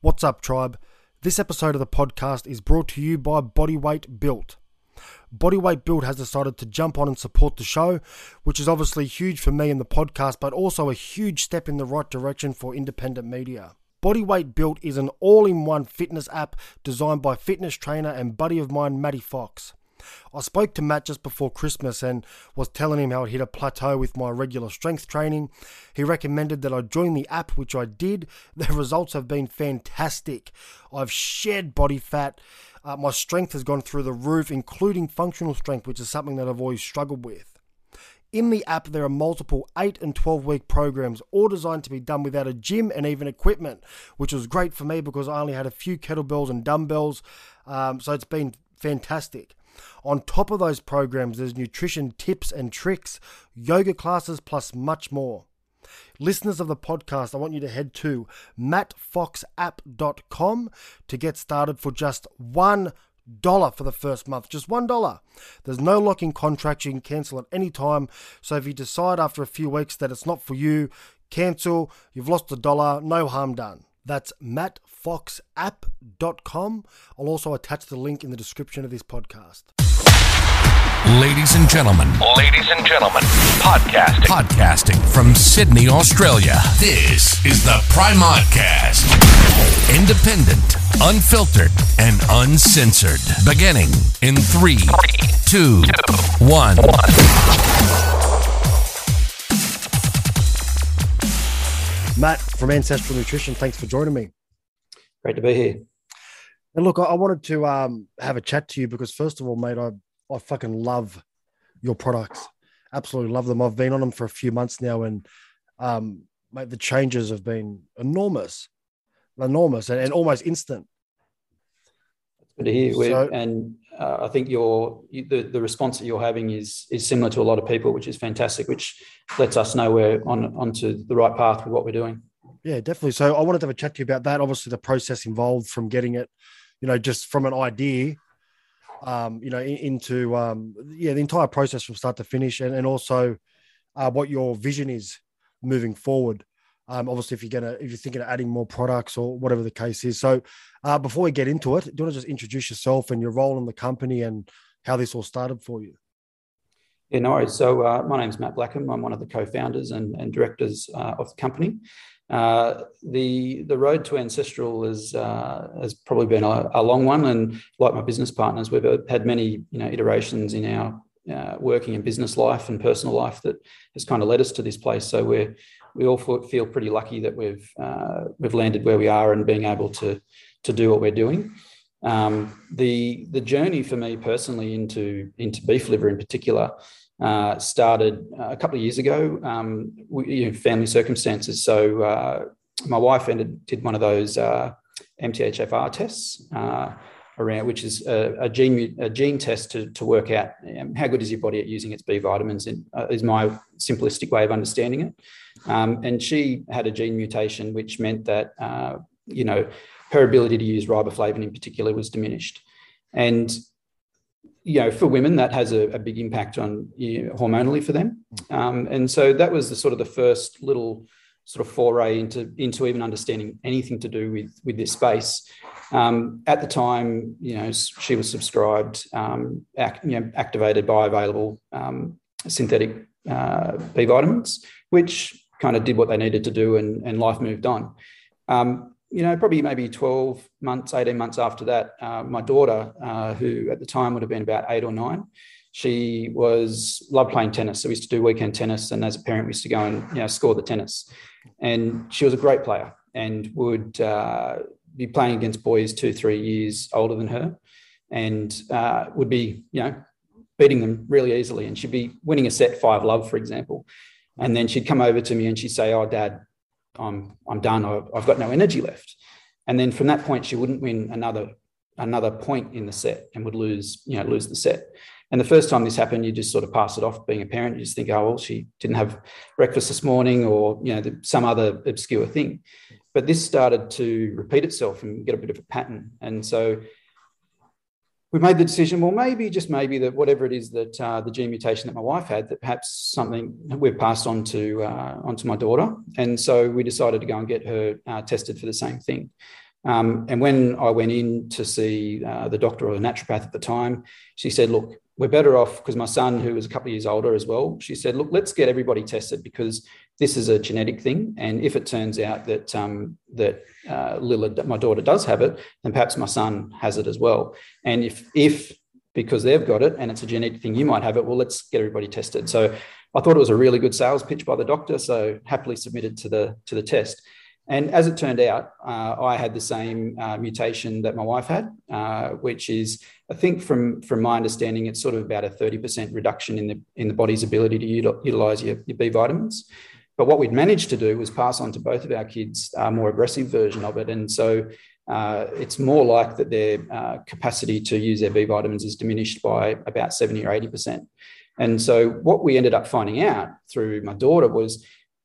What's up, tribe? This episode of the podcast is brought to you by Bodyweight Built. Bodyweight Built has decided to jump on and support the show, which is obviously huge for me and the podcast, but also a huge step in the right direction for independent media. Bodyweight Built is an all in one fitness app designed by fitness trainer and buddy of mine, Matty Fox. I spoke to Matt just before Christmas and was telling him how I hit a plateau with my regular strength training. He recommended that I join the app, which I did. The results have been fantastic. I've shed body fat. Uh, my strength has gone through the roof, including functional strength, which is something that I've always struggled with. In the app, there are multiple 8 and 12 week programs, all designed to be done without a gym and even equipment, which was great for me because I only had a few kettlebells and dumbbells. Um, so it's been fantastic. On top of those programs, there's nutrition tips and tricks, yoga classes, plus much more. Listeners of the podcast, I want you to head to mattfoxapp.com to get started for just one dollar for the first month. Just one dollar. There's no locking contract you can cancel at any time. So if you decide after a few weeks that it's not for you cancel. You've lost a dollar. No harm done that's mattfoxapp.com i'll also attach the link in the description of this podcast Ladies and gentlemen, Ladies and gentlemen, podcasting. podcasting from Sydney, Australia. This is the Primodcast. Independent, unfiltered, and uncensored. Beginning in three, two, one. Matt from ancestral nutrition thanks for joining me Great to be here. And look, I, wanted to um, have a chat to you because, first of all, mate, I, I fucking love your products. Absolutely love them. I've been on them for a few months now, and um, mate, the changes have been enormous, enormous, and, and almost instant. Good to hear. So- and uh, I think your you, the the response that you're having is is similar to a lot of people, which is fantastic. Which lets us know we're on onto the right path with what we're doing. Yeah, definitely. So I wanted to have a chat to you about that. Obviously, the process involved from getting it, you know, just from an idea, um, you know, in- into um, yeah, the entire process from start to finish, and and also uh, what your vision is moving forward. Um, obviously, if you're gonna if you're thinking of adding more products or whatever the case is. So uh, before we get into it, do you want to just introduce yourself and your role in the company and how this all started for you? Yeah, no worries. So uh, my name's Matt Blackham. I'm one of the co-founders and, and directors uh, of the company. Uh, the the road to ancestral is uh, has probably been a, a long one, and like my business partners, we've had many you know iterations in our uh, working and business life and personal life that has kind of led us to this place. So we're we all feel pretty lucky that we've uh, we've landed where we are and being able to to do what we're doing. Um, the the journey for me personally into into beef liver in particular uh, started a couple of years ago. Um, we, you know, family circumstances. So uh, my wife ended did one of those uh, MTHFR tests uh, around, which is a, a gene a gene test to, to work out um, how good is your body at using its B vitamins. In, uh, is my simplistic way of understanding it. Um, and she had a gene mutation, which meant that uh, you know her ability to use riboflavin in particular was diminished. And you know, for women, that has a, a big impact on you know, hormonally for them. Um, and so that was the sort of the first little sort of foray into into even understanding anything to do with with this space. Um, at the time, you know, she was subscribed, um, act, you know, activated bioavailable um, synthetic uh, B vitamins, which kind of did what they needed to do, and, and life moved on. Um, you know, probably maybe 12 months, 18 months after that, uh, my daughter, uh, who at the time would have been about eight or nine, she was loved playing tennis. So we used to do weekend tennis, and as a parent, we used to go and you know score the tennis. And she was a great player and would uh, be playing against boys two, three years older than her, and uh, would be you know beating them really easily. And she'd be winning a set five love, for example. And then she'd come over to me and she'd say, "Oh, Dad, I'm I'm done. I've, got no energy left." And then from that point, she wouldn't win another another point in the set and would lose you know lose the set. And the first time this happened, you just sort of pass it off being a parent. You just think, oh, well, she didn't have breakfast this morning or, you know, some other obscure thing. But this started to repeat itself and get a bit of a pattern. And so we made the decision, well, maybe, just maybe, that whatever it is that uh, the gene mutation that my wife had, that perhaps something we've passed on to, uh, onto my daughter. And so we decided to go and get her uh, tested for the same thing. Um, and when I went in to see uh, the doctor or the naturopath at the time, she said, Look, we're better off because my son, who was a couple of years older as well, she said, Look, let's get everybody tested because this is a genetic thing. And if it turns out that, um, that uh, Lila, my daughter, does have it, then perhaps my son has it as well. And if, if because they've got it and it's a genetic thing, you might have it, well, let's get everybody tested. So I thought it was a really good sales pitch by the doctor. So happily submitted to the, to the test. And as it turned out, uh, I had the same uh, mutation that my wife had, uh, which is, I think, from from my understanding, it's sort of about a thirty percent reduction in the in the body's ability to util- utilize your, your, B vitamins. But what we'd managed to do was pass on to both of our kids a more aggressive version of it, and so uh, it's more like that their uh, capacity to use their B vitamins is diminished by about seventy or eighty percent. And so what we ended up finding out through my daughter was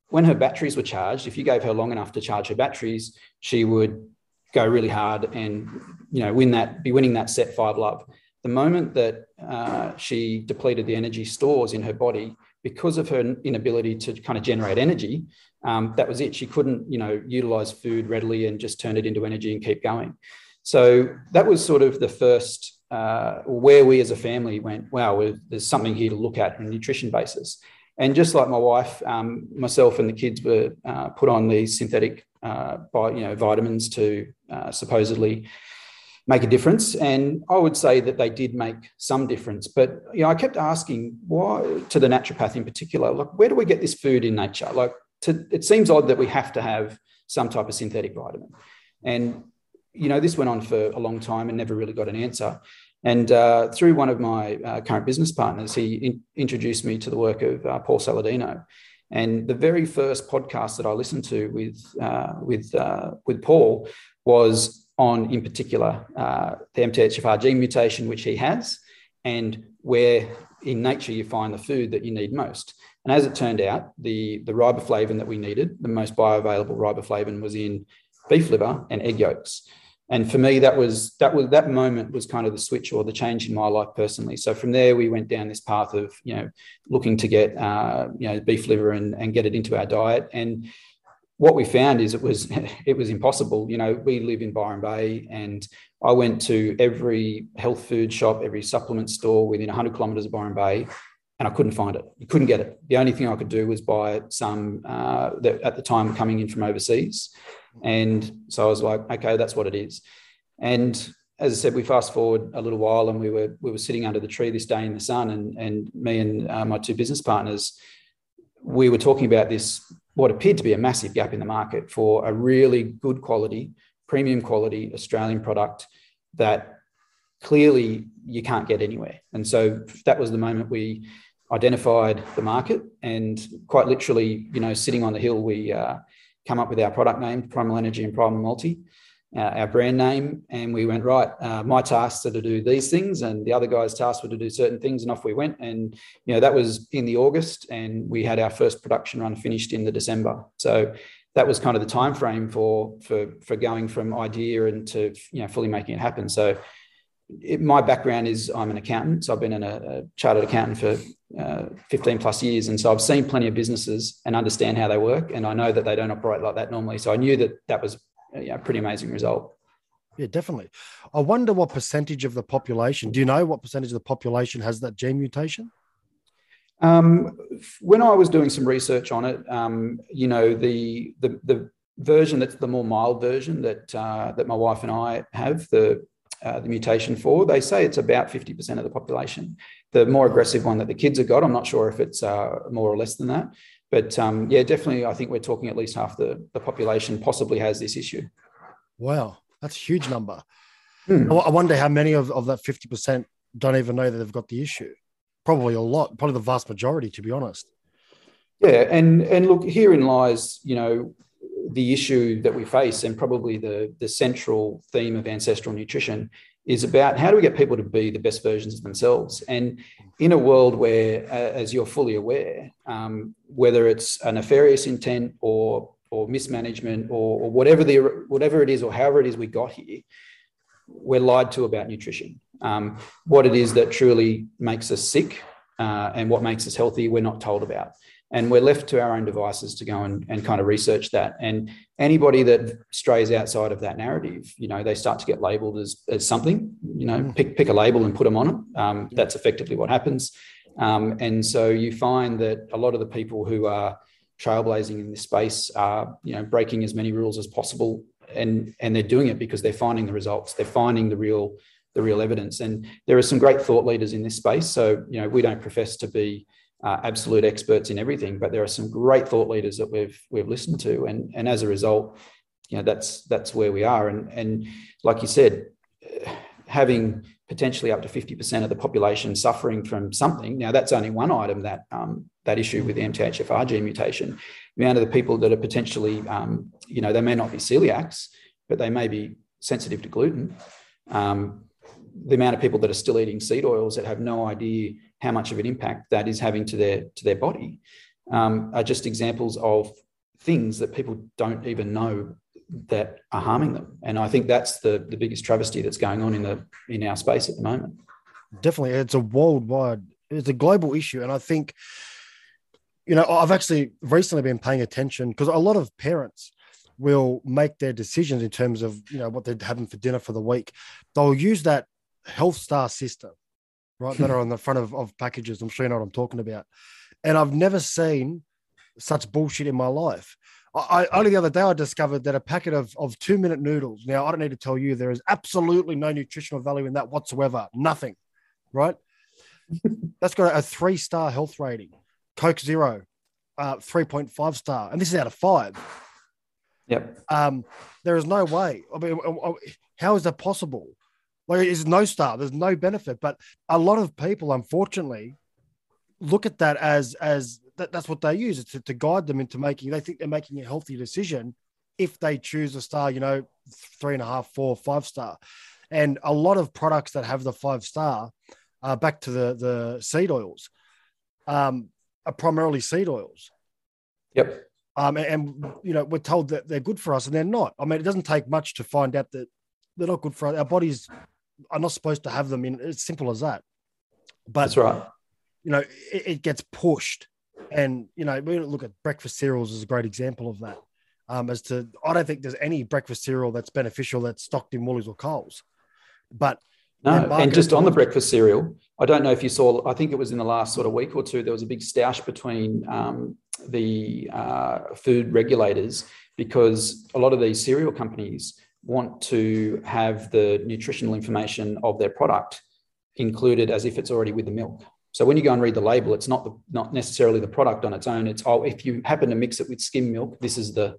when her batteries were charged, if you gave her long enough to charge her batteries, she would go really hard and you know win that, be winning that set five love. The moment that uh, she depleted the energy stores in her body because of her inability to kind of generate energy, um, that was it. She couldn't you know utilize food readily and just turn it into energy and keep going. So that was sort of the first uh, where we as a family went, wow, there's something here to look at on a nutrition basis. And just like my wife, um, myself and the kids were uh, put on these synthetic, uh, by, you know, vitamins to uh, supposedly make a difference. And I would say that they did make some difference. But you know, I kept asking why to the naturopath in particular, like where do we get this food in nature? Like to, it seems odd that we have to have some type of synthetic vitamin. And you know, this went on for a long time and never really got an answer. And uh, through one of my uh, current business partners, he in- introduced me to the work of uh, Paul Saladino. And the very first podcast that I listened to with uh, with uh, with Paul was on, in particular, uh, the MTHFR gene mutation, which he has, and where in nature you find the food that you need most. And as it turned out, the the riboflavin that we needed, the most bioavailable riboflavin, was in beef liver and egg yolks. And for me that was that was that moment was kind of the switch or the change in my life personally. So from there we went down this path of you know looking to get uh, you know beef liver and, and get it into our diet. And what we found is it was it was impossible you know we live in byron bay and i went to every health food shop every supplement store within 100 kilometres of byron bay and I couldn't find it. You couldn't get it. The only thing I could do was buy some uh, that at the time coming in from overseas. And so I was like, okay, that's what it is. And as I said, we fast forward a little while, and we were we were sitting under the tree this day in the sun, and and me and uh, my two business partners, we were talking about this what appeared to be a massive gap in the market for a really good quality, premium quality Australian product that clearly you can't get anywhere. And so that was the moment we identified the market, and quite literally, you know, sitting on the hill, we uh, come up with our product name, Primal Energy and Primal Multi, our brand name, and we went right. Uh, my tasks are to do these things, and the other guy's tasks were to do certain things, and off we went. And you know that was in the August, and we had our first production run finished in the December. So that was kind of the time frame for for for going from idea and to you know fully making it happen. So it, my background is I'm an accountant, so I've been a, a chartered accountant for uh, 15 plus years. And so I've seen plenty of businesses and understand how they work. And I know that they don't operate like that normally. So I knew that that was a pretty amazing result. Yeah, definitely. I wonder what percentage of the population, do you know what percentage of the population has that gene mutation? Um, when I was doing some research on it, um, you know, the, the, the version that's the more mild version that uh, that my wife and I have, the uh, the mutation for. They say it's about 50% of the population. The more aggressive one that the kids have got, I'm not sure if it's uh, more or less than that. But um, yeah, definitely, I think we're talking at least half the, the population possibly has this issue. Wow, that's a huge number. Hmm. I wonder how many of, of that 50% don't even know that they've got the issue. Probably a lot, probably the vast majority, to be honest. Yeah, and and look, herein lies, you know, the issue that we face, and probably the, the central theme of ancestral nutrition, is about how do we get people to be the best versions of themselves. And in a world where, as you're fully aware, um, whether it's a nefarious intent or or mismanagement or, or whatever the whatever it is or however it is we got here, we're lied to about nutrition. Um, what it is that truly makes us sick uh, and what makes us healthy, we're not told about. And we're left to our own devices to go and, and kind of research that. And anybody that strays outside of that narrative, you know, they start to get labelled as, as something. You know, mm. pick pick a label and put them on it. Um, that's effectively what happens. Um, and so you find that a lot of the people who are trailblazing in this space are, you know, breaking as many rules as possible, and and they're doing it because they're finding the results. They're finding the real the real evidence. And there are some great thought leaders in this space. So you know, we don't profess to be uh, absolute experts in everything, but there are some great thought leaders that we've we've listened to, and and as a result, you know, that's that's where we are. And and like you said, having potentially up to 50% of the population suffering from something. Now, that's only one item that um, that issue with the MTHFR gene mutation. The amount of the people that are potentially, um, you know, they may not be celiacs, but they may be sensitive to gluten. Um, the amount of people that are still eating seed oils that have no idea how much of an impact that is having to their to their body um, are just examples of things that people don't even know that are harming them. And I think that's the the biggest travesty that's going on in the in our space at the moment. Definitely, it's a worldwide, it's a global issue, and I think, you know, I've actually recently been paying attention because a lot of parents will make their decisions in terms of you know what they're having for dinner for the week. They'll use that health star system, right? that are on the front of, of packages. I'm sure you know what I'm talking about. And I've never seen such bullshit in my life. I, only the other day I discovered that a packet of, of two minute noodles. Now I don't need to tell you there is absolutely no nutritional value in that whatsoever. Nothing, right? That's got a three star health rating. Coke Zero, uh, three point five star, and this is out of five. Yep. Um, there is no way. I mean, how is that possible? Like, there's no star. There's no benefit. But a lot of people, unfortunately, look at that as as that, that's what they use to, to guide them into making. They think they're making a healthy decision if they choose a star. You know, three and a half, four, five star, and a lot of products that have the five star, uh, back to the the seed oils, um, are primarily seed oils. Yep. Um, and, and, you know we're told that they're good for us, and they're not. I mean, it doesn't take much to find out that they're not good for us. Our bodies are not supposed to have them in. It's simple as that. But that's right. You know, it, it gets pushed, and you know, we look at breakfast cereals as a great example of that. Um, as to, I don't think there's any breakfast cereal that's beneficial that's stocked in Woolies or Coles. But no, and just on the breakfast cereal, I don't know if you saw. I think it was in the last sort of week or two. There was a big stoush between um, the uh, food regulators because a lot of these cereal companies want to have the nutritional information of their product included as if it's already with the milk. So when you go and read the label, it's not the, not necessarily the product on its own. It's oh, if you happen to mix it with skim milk, this is the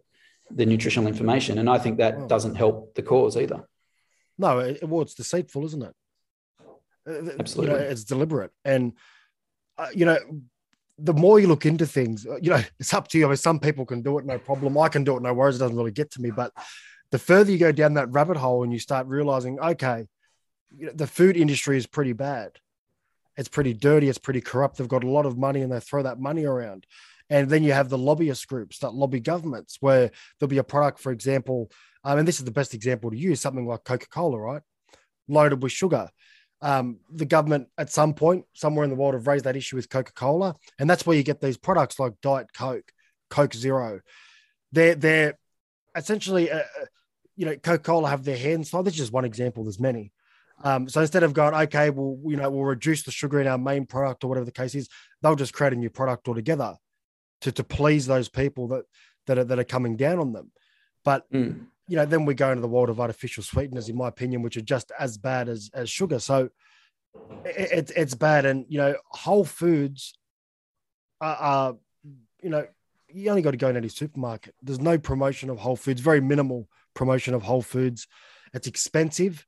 the nutritional information, and I think that doesn't help the cause either. No, it, well, it's deceitful, isn't it? Uh, Absolutely, you know, it's deliberate, and uh, you know, the more you look into things, uh, you know, it's up to you. I mean, some people can do it, no problem. I can do it, no worries. It doesn't really get to me, but the further you go down that rabbit hole and you start realizing, okay, you know, the food industry is pretty bad. It's pretty dirty. It's pretty corrupt. They've got a lot of money and they throw that money around. And then you have the lobbyist groups that lobby governments, where there'll be a product, for example, um, and this is the best example to use something like Coca Cola, right? Loaded with sugar. Um, the government at some point, somewhere in the world, have raised that issue with Coca Cola. And that's where you get these products like Diet Coke, Coke Zero. They're, they're essentially, you know, Coca Cola have their hands tied. This is just one example. There's many. Um, so instead of going, okay, well, you know, we'll reduce the sugar in our main product or whatever the case is, they'll just create a new product altogether to to please those people that that are, that are coming down on them. But mm. you know, then we go into the world of artificial sweeteners, in my opinion, which are just as bad as as sugar. So it, it's bad, and you know, Whole Foods are, are you know, you only got to go in any supermarket. There's no promotion of Whole Foods, very minimal promotion of Whole Foods. It's expensive.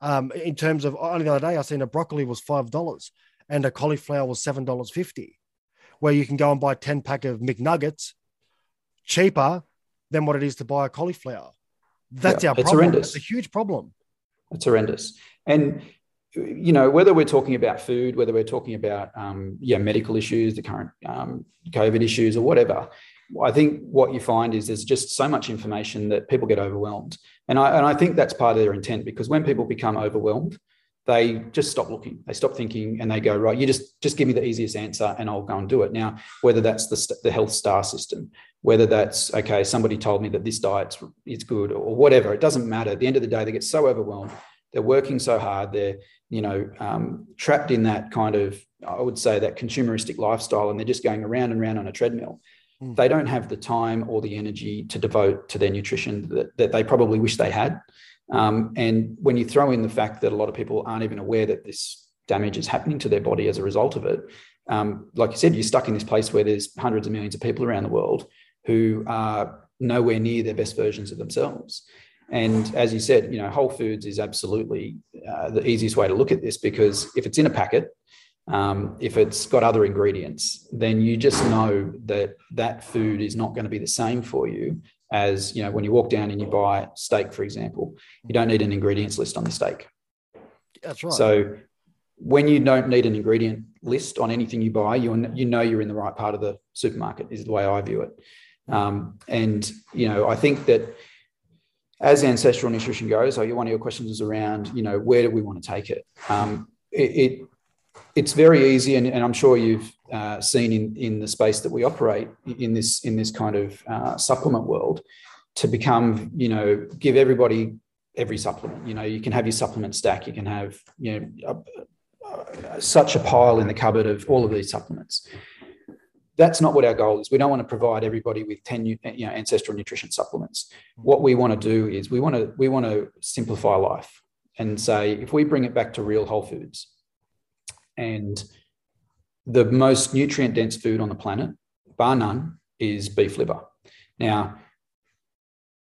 Um, in terms of only the other day, I seen a broccoli was five dollars and a cauliflower was seven dollars fifty, where you can go and buy ten pack of McNuggets cheaper than what it is to buy a cauliflower. That's yeah, our problem. It's Horrendous. It's a huge problem. It's horrendous. And you know whether we're talking about food, whether we're talking about um, yeah medical issues, the current um, COVID issues, or whatever, I think what you find is there's just so much information that people get overwhelmed. And I, and I think that's part of their intent because when people become overwhelmed, they just stop looking. They stop thinking and they go right you just just give me the easiest answer and i'll go and do it. Now whether that's the, the health star system whether that's okay somebody told me that this diet is good or whatever it doesn't matter. At the end of the day they get so overwhelmed they're working so hard they're you know um, trapped in that kind of i would say that consumeristic lifestyle and they're just going around and around on a treadmill mm. they don't have the time or the energy to devote to their nutrition that, that they probably wish they had um, and when you throw in the fact that a lot of people aren't even aware that this damage is happening to their body as a result of it, um, like you said, you're stuck in this place where there's hundreds of millions of people around the world who are nowhere near their best versions of themselves. And as you said, you know, Whole Foods is absolutely uh, the easiest way to look at this because if it's in a packet, um, if it's got other ingredients, then you just know that that food is not going to be the same for you as you know when you walk down and you buy steak for example you don't need an ingredients list on the steak. That's right. So when you don't need an ingredient list on anything you buy you you know you're in the right part of the supermarket is the way i view it. Um, and you know i think that as ancestral nutrition goes so one of your questions is around you know where do we want to take it? Um, it, it it's very easy, and, and I'm sure you've uh, seen in, in the space that we operate in this in this kind of uh, supplement world, to become you know give everybody every supplement. You know, you can have your supplement stack. You can have you know a, a, such a pile in the cupboard of all of these supplements. That's not what our goal is. We don't want to provide everybody with ten you know ancestral nutrition supplements. What we want to do is we want to we want to simplify life and say if we bring it back to real whole foods and the most nutrient dense food on the planet, bar none, is beef liver. Now,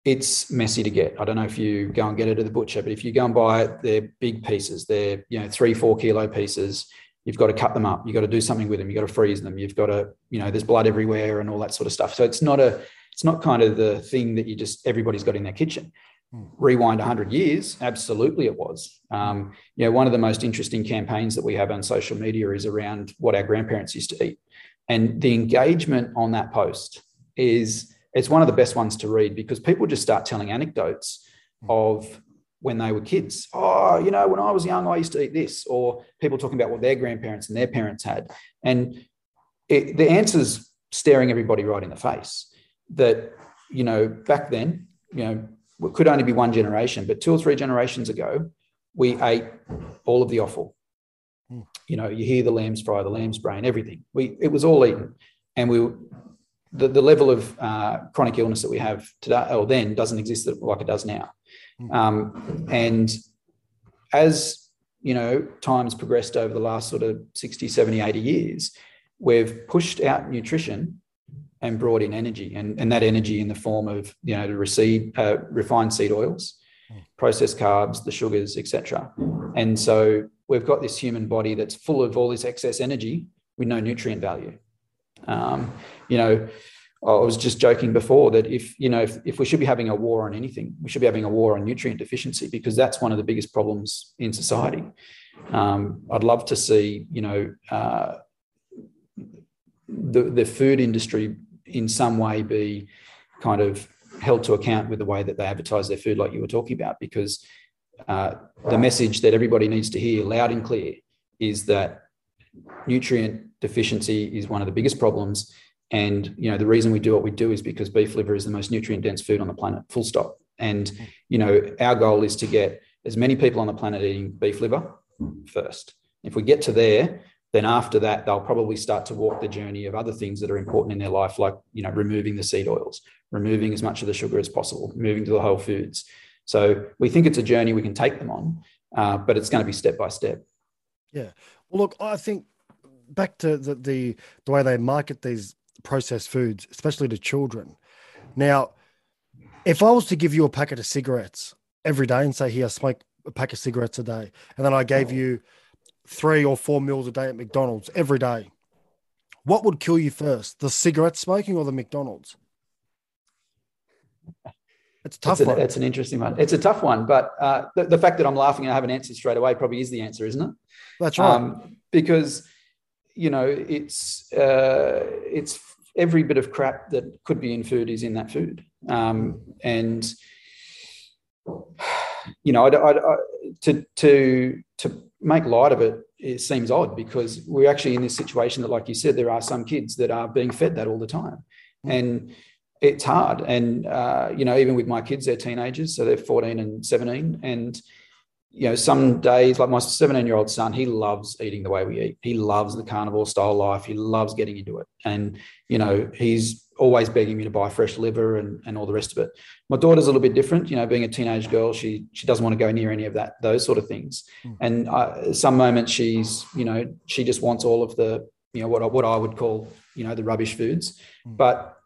it's messy to get. I don't know if you go and get it at the butcher, but if you go and buy it, they're big pieces. They're you know three, four kilo pieces. You've got to cut them up. You've got to do something with them. You've got to freeze them. You've got to you know there's blood everywhere and all that sort of stuff. So it's not a it's not kind of the thing that you just everybody's got in their kitchen. Rewind 100 years, absolutely it was. Um, you know, one of the most interesting campaigns that we have on social media is around what our grandparents used to eat. And the engagement on that post is it's one of the best ones to read because people just start telling anecdotes of when they were kids. Oh, you know, when I was young, I used to eat this, or people talking about what their grandparents and their parents had. And it, the answer's staring everybody right in the face that, you know, back then, you know, it could only be one generation, but two or three generations ago, we ate all of the offal. Mm. You know, you hear the lamb's fry, the lamb's brain, everything. We it was all eaten, and we the, the level of uh, chronic illness that we have today or then doesn't exist like it does now. Mm. Um, and as you know, times progressed over the last sort of 60, 70, 80 years, we've pushed out nutrition and brought in energy, and, and that energy in the form of you know the recede, uh, refined seed oils, processed carbs, the sugars, etc. And so we've got this human body that's full of all this excess energy with no nutrient value. Um, you know, I was just joking before that if you know if, if we should be having a war on anything, we should be having a war on nutrient deficiency because that's one of the biggest problems in society. Um, I'd love to see you know uh, the the food industry in some way be kind of held to account with the way that they advertise their food, like you were talking about, because uh, the message that everybody needs to hear loud and clear is that nutrient deficiency is one of the biggest problems. And you know the reason we do what we do is because beef liver is the most nutrient dense food on the planet. Full stop. And you know our goal is to get as many people on the planet eating beef liver first. If we get to there, then after that they'll probably start to walk the journey of other things that are important in their life like you know removing the seed oils removing as much of the sugar as possible moving to the whole foods. So we think it's a journey we can take them on uh, but it's going to be step by step. Yeah. Well look i think back to the, the the way they market these processed foods especially to children. Now if i was to give you a packet of cigarettes every day and say here smoke a pack of cigarettes a day and then i gave you three or four meals a day at McDonald's every day, what would kill you first, the cigarette smoking or the McDonald's? It's tough. It's, it's, an interesting one. It's a tough one, but uh, the, the, fact that I'm laughing and I have an answer straight away probably is the answer, isn't it? That's right. Um, because you know it's uh, it's every bit of crap that could be in food is in that food, um, and you know, I, I, I, to to to make light of it, it seems odd because we're actually in this situation that, like you said, there are some kids that are being fed that all the time, mm. and it's hard. And uh, you know, even with my kids, they're teenagers, so they're 14 and 17, and you know, some days, like my 17 year old son, he loves eating the way we eat. He loves the carnivore style life. He loves getting into it. And, you know, he's always begging me to buy fresh liver and, and all the rest of it. My daughter's a little bit different, you know, being a teenage girl, she, she doesn't want to go near any of that, those sort of things. Mm. And uh, some moments she's, you know, she just wants all of the, you know, what I, what I would call, you know, the rubbish foods. Mm. But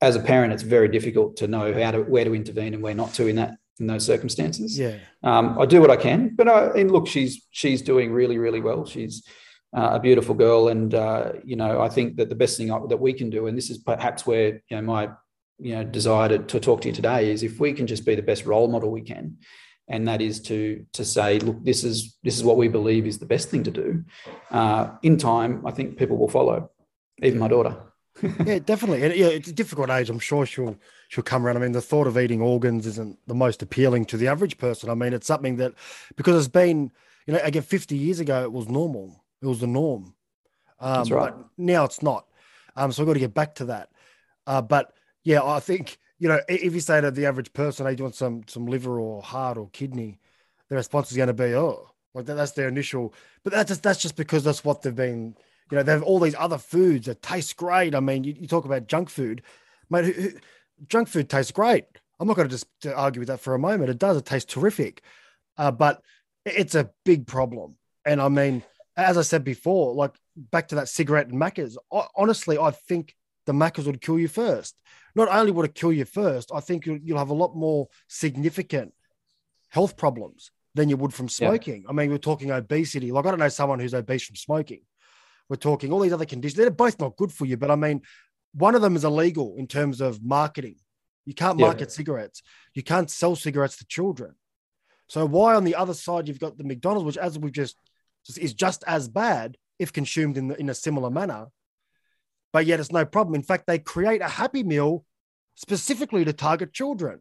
as a parent, it's very difficult to know how to, where to intervene and where not to in that in those circumstances. Yeah, um, I do what I can, but I, and look, she's she's doing really really well. She's uh, a beautiful girl, and uh, you know I think that the best thing that we can do, and this is perhaps where you know my you know desire to, to talk to you today is if we can just be the best role model we can, and that is to to say, look, this is this is what we believe is the best thing to do. Uh, in time, I think people will follow, even my daughter. yeah, definitely. And yeah, it's a difficult age. I'm sure she'll she'll come around. I mean, the thought of eating organs isn't the most appealing to the average person. I mean, it's something that because it's been, you know, again, 50 years ago it was normal. It was the norm. Um, That's right. But now it's not. Um, so I've got to get back to that. Uh, but yeah, I think you know, if you say to the average person, "Hey, do you want some some liver or heart or kidney?" The response is going to be, "Oh, like that, that's their initial." But that's just, that's just because that's what they've been you know, they have all these other foods that taste great. I mean, you, you talk about junk food, mate. Who, who, junk food tastes great. I'm not going to just argue with that for a moment. It does. It tastes terrific, uh, but it's a big problem. And I mean, as I said before, like back to that cigarette and Maccas. Honestly, I think the Maccas would kill you first. Not only would it kill you first, I think you'll, you'll have a lot more significant health problems than you would from smoking. Yeah. I mean, we're talking obesity. Like I don't know someone who's obese from smoking. We're talking all these other conditions. They're both not good for you, but I mean, one of them is illegal in terms of marketing. You can't market yeah. cigarettes. You can't sell cigarettes to children. So why on the other side you've got the McDonald's, which as we've just is just as bad if consumed in the, in a similar manner, but yet it's no problem. In fact, they create a Happy Meal specifically to target children.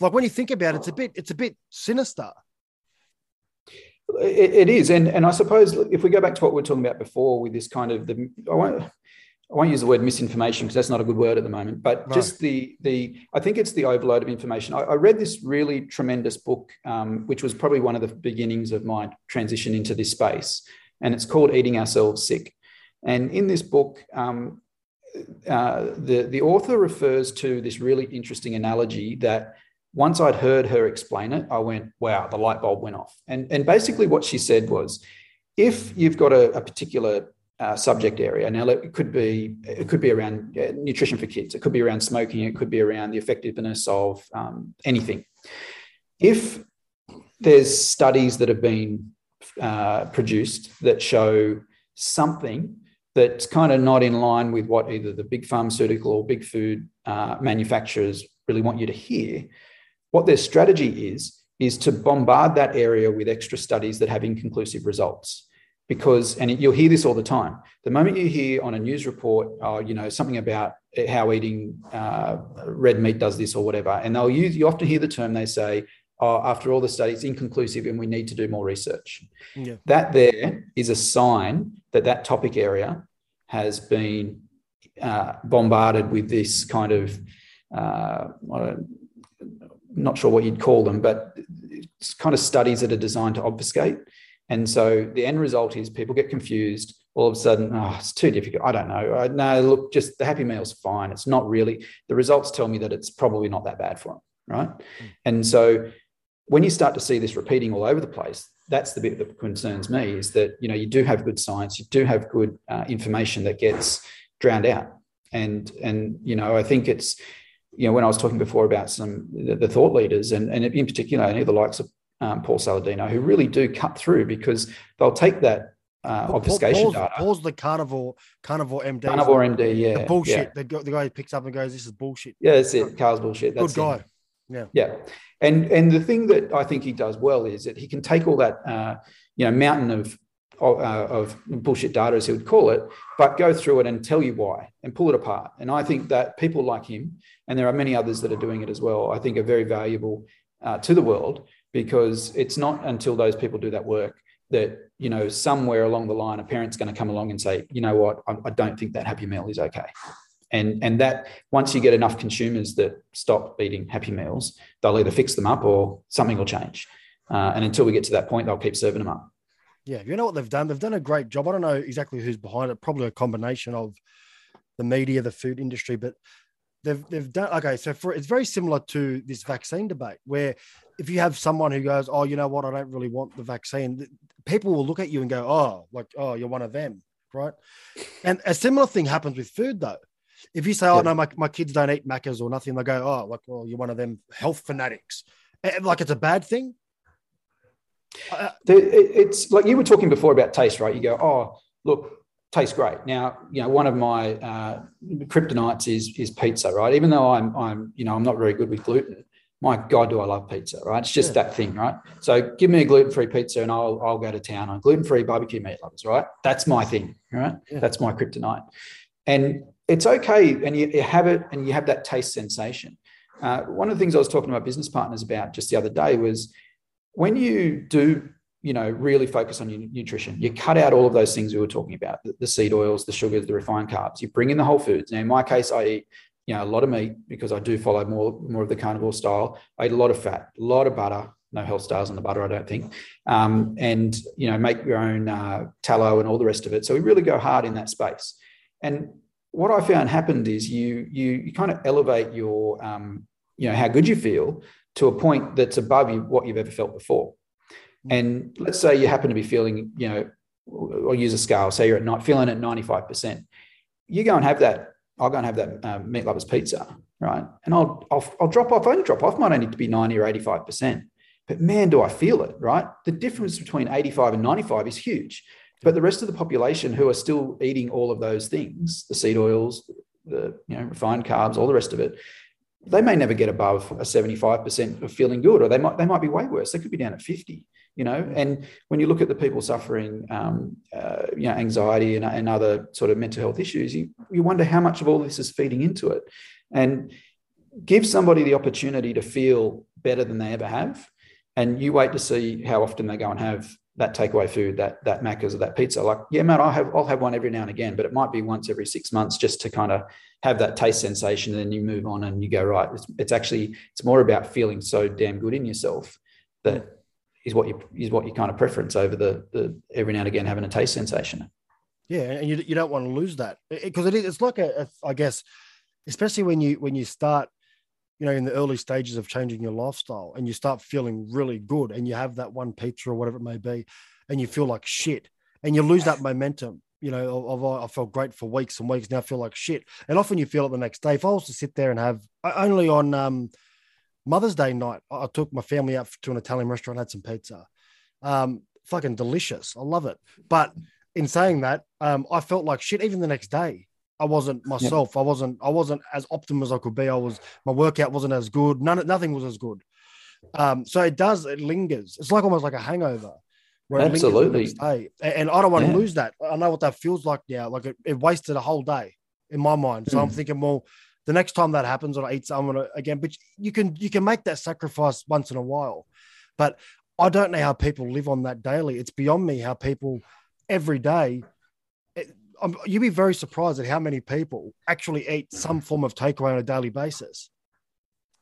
Like when you think about it, it's a bit it's a bit sinister it, it is, and and I suppose if we go back to what we are talking about before with this kind of the I won't I won't use the word misinformation because that's not a good word at the moment, but just the the I think it's the overload of information. I, I read this really tremendous book, um, which was probably one of the beginnings of my transition into this space, and it's called Eating Ourselves Sick. And in this book, um, uh, the the author refers to this really interesting analogy that once I'd heard her explain it, I went, wow, the light bulb went off. And, and basically, what she said was if you've got a, a particular uh, subject area, now it could be it could be around uh, nutrition for kids, it could be around smoking, it could be around the effectiveness of um, anything. If there's studies that have been uh, produced that show something that's kind of not in line with what either the big pharmaceutical or big food uh, manufacturers really want you to hear, what their strategy is, is to bombard that area with extra studies that have inconclusive results. Because, and you'll hear this all the time, the moment you hear on a news report, uh, you know, something about how eating uh, red meat does this or whatever, and they'll use, you often hear the term, they say, oh, after all the studies, inconclusive and we need to do more research. Yeah. That there is a sign that that topic area has been uh, bombarded with this kind of uh, not sure what you'd call them, but it's kind of studies that are designed to obfuscate. And so the end result is people get confused. All of a sudden, oh, it's too difficult. I don't know. I, no, look, just the Happy Meal's fine. It's not really. The results tell me that it's probably not that bad for them, right? Mm. And so when you start to see this repeating all over the place, that's the bit that concerns me. Is that you know you do have good science, you do have good uh, information that gets drowned out, and and you know I think it's you know, when I was talking before about some the, the thought leaders, and, and in particular, any of the likes of um, Paul Saladino, who really do cut through because they'll take that uh, obfuscation Paul's, data. Paul's the carnivore, carnivore MD. Carnivore MD, yeah. The bullshit. Yeah. The, the guy who picks up and goes, "This is bullshit." Yeah, that's it. Carl's bullshit. That's Good guy. Him. Yeah, yeah. And and the thing that I think he does well is that he can take all that uh, you know mountain of uh, of bullshit data, as he would call it, but go through it and tell you why and pull it apart. And I think that people like him, and there are many others that are doing it as well, I think are very valuable uh, to the world because it's not until those people do that work that you know somewhere along the line a parent's going to come along and say you know what? I, I, don't think that happy meal is okay. And and that once you get enough consumers that stop eating happy meals they'll either fix them up or something will change. Uh, and until we get to that point they'll keep serving them up. Yeah you know what they've done? They've done a great job. I don't know exactly who's behind it probably a combination of the media the food industry but they've they've done okay so for it's very similar to this vaccine debate where if you have someone who goes oh you know what? I don't really want the vaccine people will look at you and go oh like oh you're one of them right? And a similar thing happens with food though. If you say oh yeah. no my, my kids don't eat Maccas or nothing they go oh like well you're one of them health fanatics. And, like it's a bad thing? Uh, it's like you were talking before about taste right? You go oh look tastes great. Now, you know, one of my uh, kryptonites is is pizza, right? Even though I'm I'm you know I'm not very good with gluten. My God, do I love pizza, right? It's just yeah. that thing, right? So give me a gluten free pizza and I'll I'll go to town on gluten free barbecue meat lovers, right? That's my thing, right? Yeah. That's my kryptonite, and it's okay, and you, you, have it, and you have that taste sensation. Uh, one of the things I was talking to my business partners about just the other day was when you do you know, really focus on your nutrition. You cut out all of those things we were talking about, the, the, seed oils, the sugars, the refined carbs. You bring in the whole foods. Now, in my case, I eat, you know, a lot of meat because I do follow more, more of the carnivore style. I eat a lot of fat, a lot of butter, no health stars on the butter, I don't think. Um, and, you know, make your own uh, tallow and all the rest of it. So we really go hard in that space. And what I found happened is you, you, you kind of elevate your, um, you know, how good you feel to a point that's above you, what you've ever felt before. And let's say you happen to be feeling, you know, I'll use a scale. Say you're at night feeling at 95%. You go and have that. I'll go and have that um, meat lovers pizza, right? And I'll, I'll I'll drop off. Only drop off might only need to be 90 or 85%. But man, do I feel it, right? The difference between 85 and 95 is huge. But the rest of the population who are still eating all of those things, the seed oils, the you know, refined carbs, all the rest of it, they may never get above a 75% of feeling good, or they might they might be way worse. They could be down at 50 you know? And when you look at the people suffering um, uh, you know anxiety and, and, other sort of mental health issues you, you wonder how much of all this is feeding into it. And give somebody the opportunity to feel better than they ever have and you wait to see how often they go and have that takeaway food that that Maccas or that pizza. Like yeah man i'll have i'll have one every now and again but it might be once every six months just to kind of have that taste sensation and then you move on and you go right it's, it's actually it's more about feeling so damn good in yourself that is what you is what you kind of preference over the the every now and again having a taste sensation. Yeah, and you, you don't want to lose that. Because it, it is it's like a, a I guess especially when you when you start you know in the early stages of changing your lifestyle and you start feeling really good and you have that one pizza or whatever it may be and you feel like shit and you lose that momentum you know of, I felt great for weeks and weeks now I feel like shit. And often you feel it the next day. If I was to sit there and have only on um Mother's Day night, I took my family out to an Italian restaurant, had some pizza. Um, fucking delicious. I love it. But in saying that, um, I felt like shit even the next day. I wasn't myself. Yep. I wasn't. I wasn't as optimum as I could be. I was. My workout wasn't as good. None. Nothing was as good. Um, so it does. It lingers. It's like almost like a hangover. Absolutely. And I don't want yeah. to lose that. I know what that feels like now. Like it, it wasted a whole day in my mind. So mm. I'm thinking, well, the next time that happens or I eat someone again, but you can you can make that sacrifice once in a while. But I don't know how people live on that daily. It's beyond me how people every day. It, you'd be very surprised at how many people actually eat some form of takeaway on a daily basis.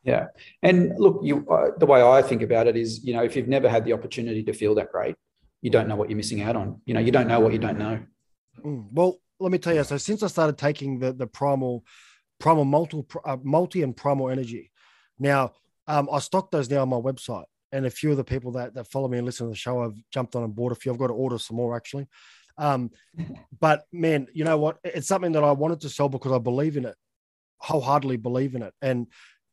Yeah, and look, you uh, the way I think about it is, you know, if you've never had the opportunity to feel that great, you don't know what you're missing out on. You know, you don't know what you don't know. Mm, well, let me tell you. So since I started taking the the primal primal multi, uh, multi and primal energy. Now, um, I stock those now on my website, and a few of the people that, that follow me and listen to the show, I've jumped on and bought a few. I've got to order some more actually. Um, but man, you know what? It's something that I wanted to sell because I believe in it, wholeheartedly believe in it. And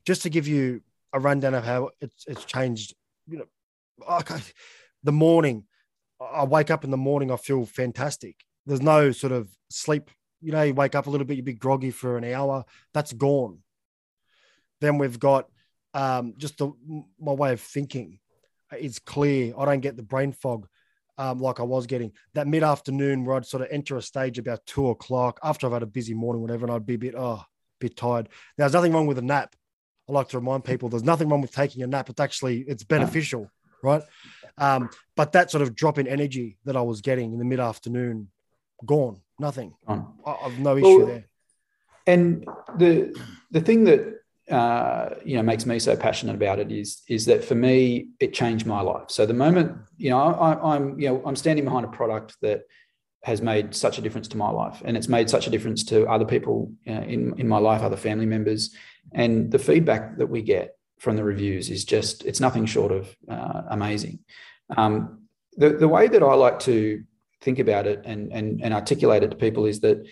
just to give you a rundown of how it's it's changed, you know, okay, the morning, I wake up in the morning, I feel fantastic. There's no sort of sleep you know, you wake up a little bit, you be groggy for an hour. That's gone. Then we've got um, just the, my way of thinking. It's clear. I don't get the brain fog um, like I was getting. That mid afternoon where I'd sort of enter a stage about two o'clock after I've had a busy morning, whatever, and I'd be a bit, oh, a bit tired. Now, there's nothing wrong with a nap. I like to remind people there's nothing wrong with taking a nap. It's actually it's beneficial. right? Um, but that sort of drop in energy that I was getting in the mid afternoon, gone, nothing. I've no issue Well, there. And the the thing that uh, you know makes me so passionate about it is is that for me it changed my life. So the moment you know I, I'm you know I'm standing behind a product that has made such a difference to my life, and it's made such a difference to other people uh, in in my life, other family members, and the feedback that we get from the reviews is just it's nothing short of uh, amazing. Um, the the way that I like to think about it and and and articulate it to people is that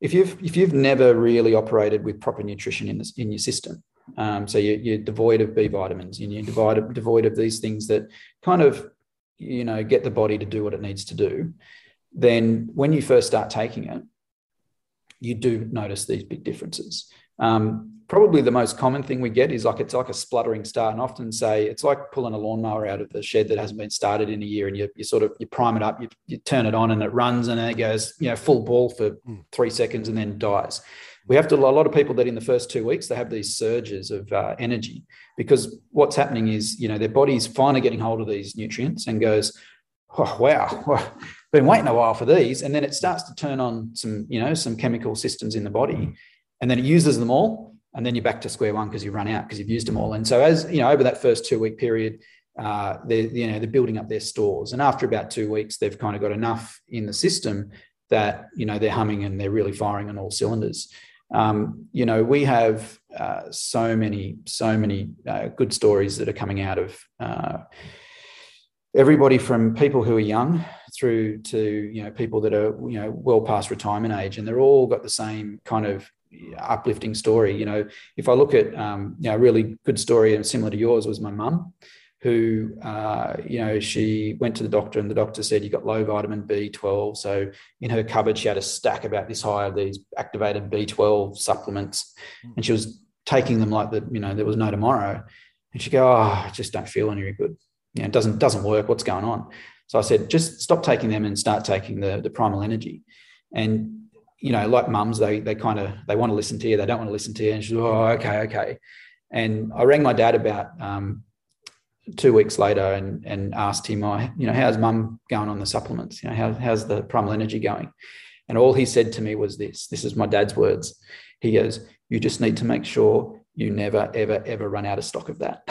if you've if you've never really operated with proper nutrition in this in your system, um, so you, you're devoid of B vitamins and you're devoid devoid of these things that kind of you know get the body to do what it needs to do, then when you first start taking it, you do notice these big differences. Um, probably the most common thing we get is like it's like a spluttering start, and often say it's like pulling a lawnmower out of the shed that hasn't been started in a year, and you, you sort of you prime it up, you, you turn it on, and it runs, and then it goes you know full ball for three seconds, and then dies. We have to a lot of people that in the first two weeks they have these surges of uh, energy because what's happening is you know their body's finally getting hold of these nutrients and goes, oh wow, well, been waiting a while for these, and then it starts to turn on some you know some chemical systems in the body, and then it uses them all, and then you're back to square one because you've run out because you've used them all. And so as you know over that first two week period, uh, they're you know they're building up their stores, and after about two weeks, they've kind of got enough in the system that you know they're humming and they're really firing on all cylinders. Um, you know, we have uh, so many, so many uh, good stories that are coming out of uh, everybody from people who are young through to you know people that are you know well past retirement age, and they're all got the same kind of uplifting story. You know, if I look at um, you know a really good story and similar to yours was my mum, who uh, you know she went to the doctor and the doctor said you got low vitamin B12. So in her cupboard she had a stack about this high of these activated B12 supplements, and she was taking them like that. You know, there was no tomorrow, and she go, oh, I just don't feel any good. You know, it doesn't doesn't work. What's going on? So I said, just stop taking them and start taking the the primal energy. And you know, like mums, they they kind of they want to listen to you, they don't want to listen to you. And she's, oh, okay, okay. And I rang my dad about um, two weeks later and and asked him, oh, you know, how's mum going on the supplements? You know, how, how's the primal energy going? And all he said to me was this. This is my dad's words. He goes, you just need to make sure you never, ever, ever run out of stock of that.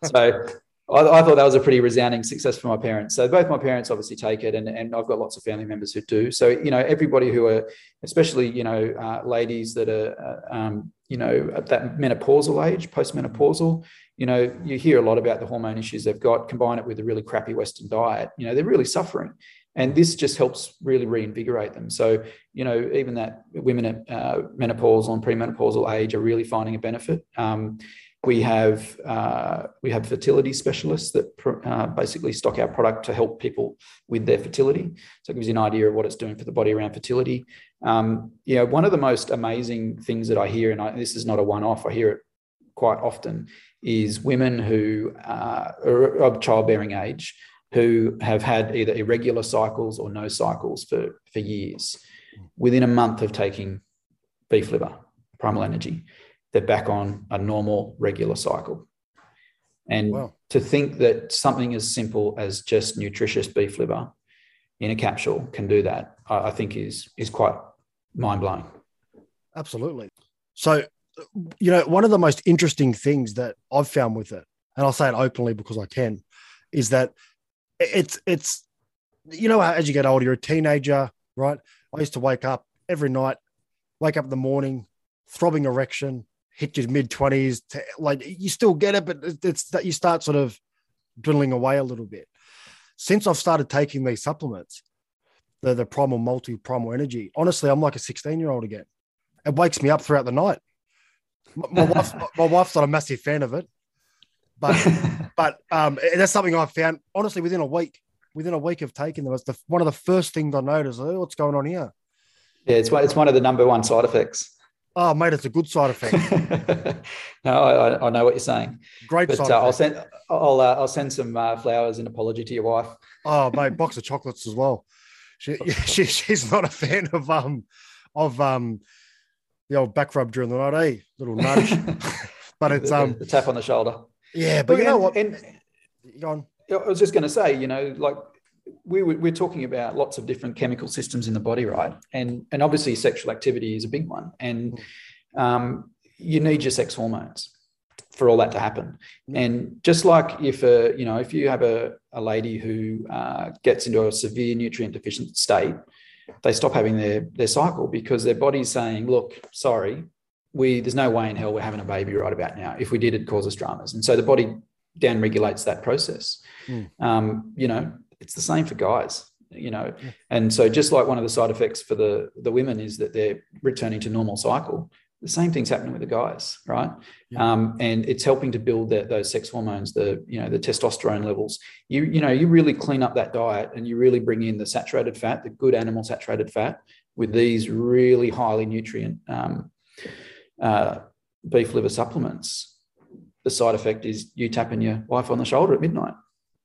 so I, I, thought that was a pretty resounding success for my parents. So both my parents obviously take it, and, and I've got lots of family members who do. So you know, everybody who are, especially you know, uh, ladies that are, uh, um, you know, at that menopausal age, postmenopausal, you know, you hear a lot about the hormone issues they've got. Combine it with a really crappy Western diet, you know, they're really suffering. And this just helps really reinvigorate them. So, you know, even that women at uh, menopausal and premenopausal age are really finding a benefit. Um, we have uh, we have fertility specialists that uh, basically stock our product to help people with their fertility. So it gives you an idea of what it's doing for the body around fertility. Um, you know, one of the most amazing things that I hear, and I, this is not a one-off, I hear it quite often, is women who uh, are of childbearing age who have had either irregular cycles or no cycles for for years. Within a month of taking beef liver, primal energy they're back on a normal regular cycle. And wow. to think that something as simple as just nutritious beef liver in a capsule can do that, I, think is is quite mind blowing. Absolutely. So, you know, one of the most interesting things that I've found with it, and I'll say it openly because I can, is that it's it's you know as you get older, you're a teenager, right? I used to wake up every night, wake up in the morning, throbbing erection, hit your mid 20s like you still get it but it's that you start sort of dwindling away a little bit. Since i've started taking these supplements the, the primal multi primal energy honestly i'm like a 16 year old again. It wakes me up throughout the night. My, wife, my wife's not a massive fan of it but but um, that's something i've found honestly within a week within a week of taking them it's the, one of the first things i noticed oh, what's going on here? Yeah it's it's one of the number one side effects Oh, mate, it's a good side effect. no, I, I, know what you're saying. Great but, side uh, I'll send I'll uh, I'll send some uh, flowers in apology to your wife. Oh, mate, box of chocolates as well. She, she she's not a fan of um of um the old back rub during the night, eh? Little nudge. but it's the, um the tap on the shoulder. Yeah, but you know what? And Go on. I was just going to say, you know, like we were, we're talking about lots of different chemical systems in the body, right? And and obviously sexual activity is a big one, and um, you need your sex hormones for all that to happen. And just like if a you know if you have a, a lady who uh, gets into a severe nutrient deficient state, they stop having their their cycle because their body's saying, look, sorry, we there's no way in hell we're having a baby right about now. If we did, it'd cause us dramas. And so the body down regulates that process. Mm. Um, you know, it's the same for guys. You know, yeah. and so just like one of the side effects for the the women is that they're returning to normal cycle. The same thing's happening with the guys, right? Yeah. Um, and it's helping to build that, those sex hormones, the you know the testosterone levels. You you know you really clean up that diet and you really bring in the saturated fat, the good animal saturated fat, with these really highly nutrient um, uh, beef liver supplements, the side effect is you tapping your wife on the shoulder at midnight.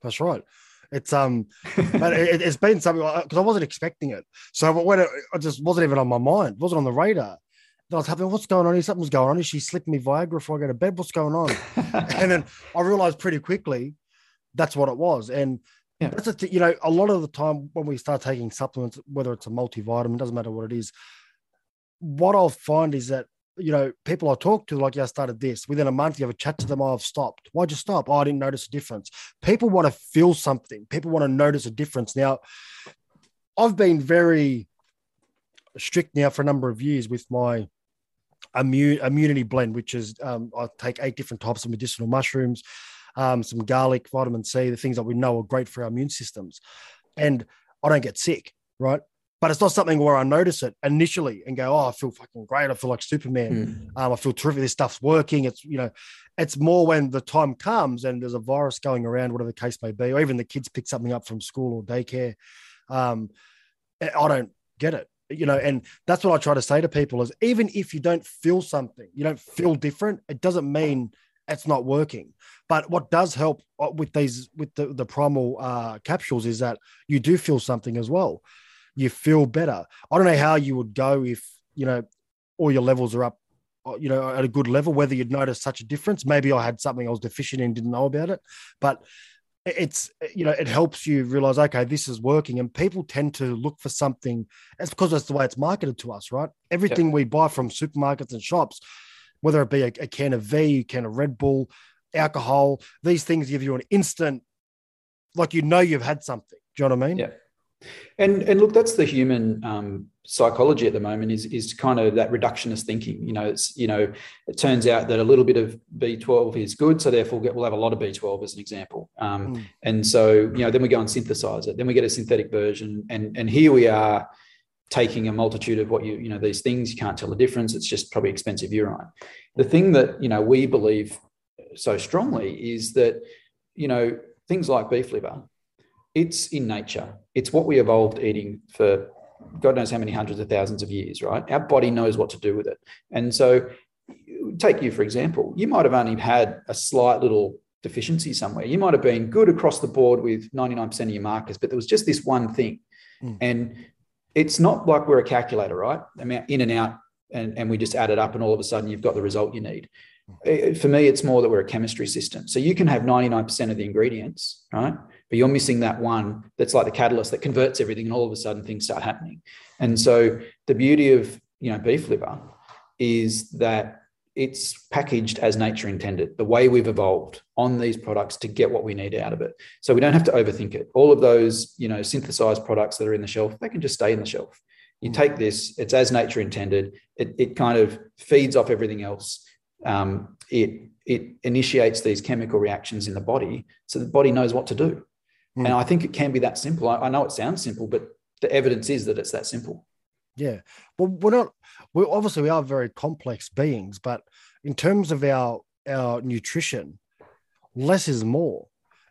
That's right. It's um, but it, has been something because I wasn't expecting it. So when it, it, just wasn't even on my mind, it wasn't on the radar. And I was having, what's going on here? Something's going on. Is she slipping me Viagra before I go to bed? What's going on? and then I realized pretty quickly that's what it was. And yeah. that's a th- you know, a lot of the time when we start taking supplements, whether it's a multivitamin, doesn't matter what it is, what I'll find is that you know, people I talk to, like, yeah, I started this. Within a month, you have a chat to them. Oh, I've stopped. Why'd you stop? Oh, I didn't notice a difference. People want to feel something. People want to notice a difference. Now, I've been very strict now for a number of years with my immune immunity blend, which is um, I take eight different types of medicinal mushrooms, um, some garlic, vitamin C, the things that we know are great for our immune systems, and I don't get sick. Right, but it's not something where I notice it initially and go, "Oh, I feel fucking great. I feel like Superman. Mm. Um, I feel terrific. This stuff's working." It's you know, it's more when the time comes and there's a virus going around, whatever the case may be, or even the kids pick something up from school or daycare. Um, I don't get it, you know, and that's what I try to say to people: is even if you don't feel something, you don't feel different, it doesn't mean it's not working. But what does help uh, with these with the the primal uh, capsules is that you do feel something as well you feel better. I don't know how you would go if, you know, all your levels are up, uh, you know, at a good level, whether you'd notice such a difference. Maybe I had something I was deficient in, didn't know about it. But it's, you know, it helps you realize, okay, this is working. And people tend to look for something. It's because that's the way it's marketed to us, right? Everything we buy from supermarkets and shops, whether it be a, a can of V, a can of Red Bull, alcohol, these things give you an instant, like you know you've had something. Do you know what I mean? Yeah. And and look, that's the human um, psychology at the moment is is kind of that reductionist thinking. You know, it's you know, it turns out that a little bit of B twelve is good, so therefore we'll have a lot of B twelve as an example. Um, mm. And so you know, then we go and synthesize it. Then we get a synthetic version, and and here we are taking a multitude of what you you know these things you can't tell the difference. It's just probably expensive urine. The thing that you know we believe so strongly is that you know things like beef liver it's in nature. It's what we evolved eating for God knows how many hundreds of thousands of years, right? Our body knows what to do with it. And so, take you for example, you might have only had a slight little deficiency somewhere. You might have been good across the board with 99% of your markers, but there was just this one thing. Mm. And it's not like we're a calculator, right? I mean, in and out, and, and we just add it up, and all of a sudden you've got the result you need. Hmm. For me, it's more that we're a chemistry system. So you can have 99% of the ingredients, right? But you're missing that one that's like the catalyst that converts everything and all of a sudden things start happening. And so the beauty of you know beef liver is that it's packaged as nature intended the way we've evolved on these products to get what we need out of it. So we don't have to overthink it. All of those you know synthesized products that are in the shelf they can just stay in the shelf. You take this it's as nature intended. It, it kind of feeds off everything else. Um, it it initiates these chemical reactions in the body so the body knows what to do Mm. And I think it can be that simple. I, I know it sounds simple, but the evidence is that it's that simple. Yeah. Well, we're not, we obviously we are very complex beings, but in terms of our our nutrition, less is more.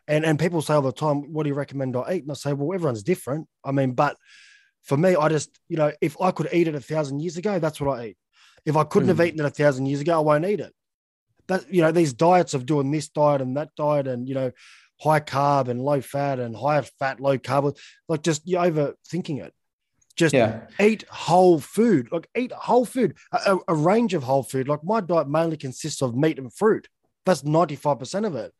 And and people say all the time, what do you recommend I eat? And I say, well, everyone's different. I mean, but for me, I just, you know, if I could eat it a thousand years ago, that's what I eat. If I couldn't mm. have eaten it a thousand years ago, I won't eat it. That you know, these diets of doing this diet and that diet, and you know, high carb and low fat and high fat, low carb. Like just you're overthinking it. Just yeah. eat whole food. Like eat whole food, a, a, range of whole food. Like my diet mainly consists of meat and fruit. That's 95% of it.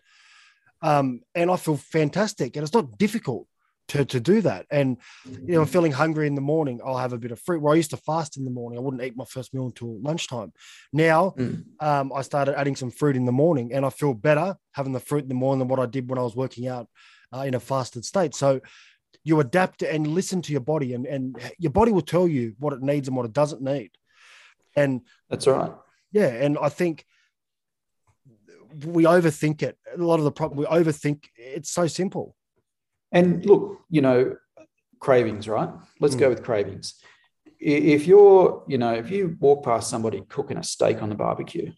Um, and I feel fantastic. And it's not difficult to, to do that. And, you know, I'm feeling hungry in the morning. I'll have a bit of fruit. Where I used to fast in the morning, I wouldn't eat my first meal until lunchtime. Now, Mm. um, I started adding some fruit in the morning and I feel better having the fruit in the morning than what I did when I was working out uh, in a fasted state. So you adapt and listen to your body, and, and your body will tell you what it needs and what it doesn't need. And That's right. yeah, and I think we overthink it. A lot of the problem we overthink. It's so simple. And look, you know, cravings, right? Let's Mm. go with cravings. If you're, you know, if you walk past somebody cooking a steak on the barbecue,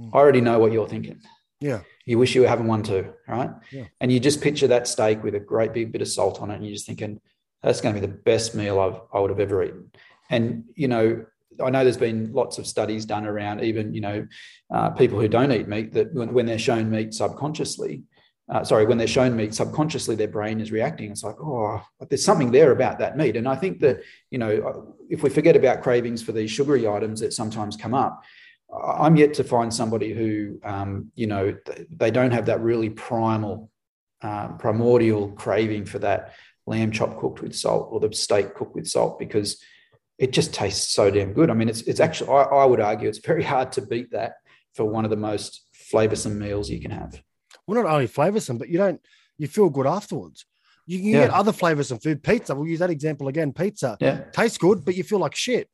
Mm. I already know what you're thinking. Yeah, You wish you were having one too, right? Yeah. And you just picture that steak with a great big bit of salt on it, and you're just thinking, that's going to be the best meal I've, I would have ever eaten. And, you know, I know there's been lots of studies done around even, you know, uh, people who don't eat meat that when, when they're shown meat subconsciously, uh, sorry, when they're shown meat subconsciously, their brain is reacting. It's like, oh, there's something there about that meat. And I think that, you know, if we forget about cravings for these sugary items that sometimes come up, I'm yet to find somebody who, um, you know, they don't have that really primal, um, primordial craving for that lamb chop cooked with salt or the steak cooked with salt because it just tastes so damn good. I mean, it's it's actually I, I would argue it's very hard to beat that for one of the most flavoursome meals you can have. Well, not only flavoursome, but you don't. You feel good afterwards. You can Yeah. get other flavoursome food. Pizza. We'll use that example again. Pizza Yeah, tastes good, but you feel like shit.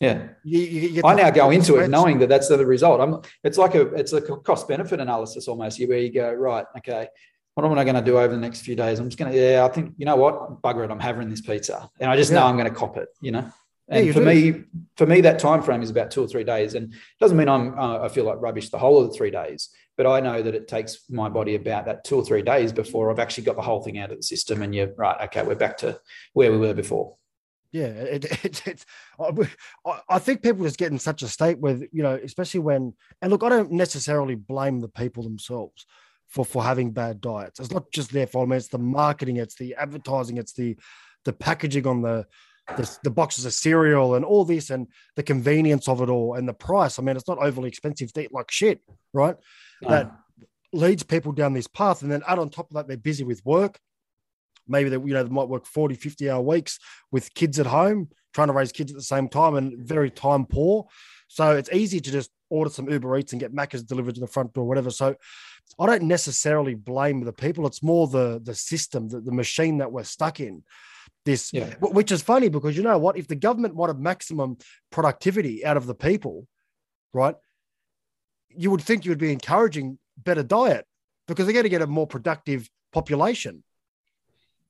yeah. You, you, I now go into it knowing that that's the result. I'm. It's like a it's a cost benefit analysis almost. Where you go right, okay. What am I going to do over the next few days? I'm just going to, yeah, I think, you know what, bugger it, I'm having this pizza, and I just know I'm going to cop it. You know, and you for do. me, for me, that time frame is about two or three days, and it doesn't mean I'm uh, I feel like rubbish the whole of the three days, but I know that it takes my body about that two or three days before I've actually got the whole thing out of the system, and you're right, okay, we're back to where we were before. Yeah, it, it, it's. I, think people just get in such a state where you know, especially when, and look, I don't necessarily blame the people themselves for for having bad diets. It's not just their fault. I mean, it's the marketing, it's the advertising, it's the the packaging on the the, the boxes of cereal and all this, and the convenience of it all, and the price. I mean, it's not overly expensive to eat like shit, right? That ah. leads people down this path, and then add on top of that, they're busy with work. Maybe they, you know, they might work 40, 50 hour weeks with kids at home, trying to raise kids at the same time and very time poor. So it's easy to just order some Uber Eats and get Macca's delivered to the front door, whatever. So I don't necessarily blame the people. It's more the the system, the, the machine that we're stuck in. This, Yeah. which is funny because you know what? If the government wanted maximum productivity out of the people, right, you would think you would be encouraging better diet because they're going to get a more productive population.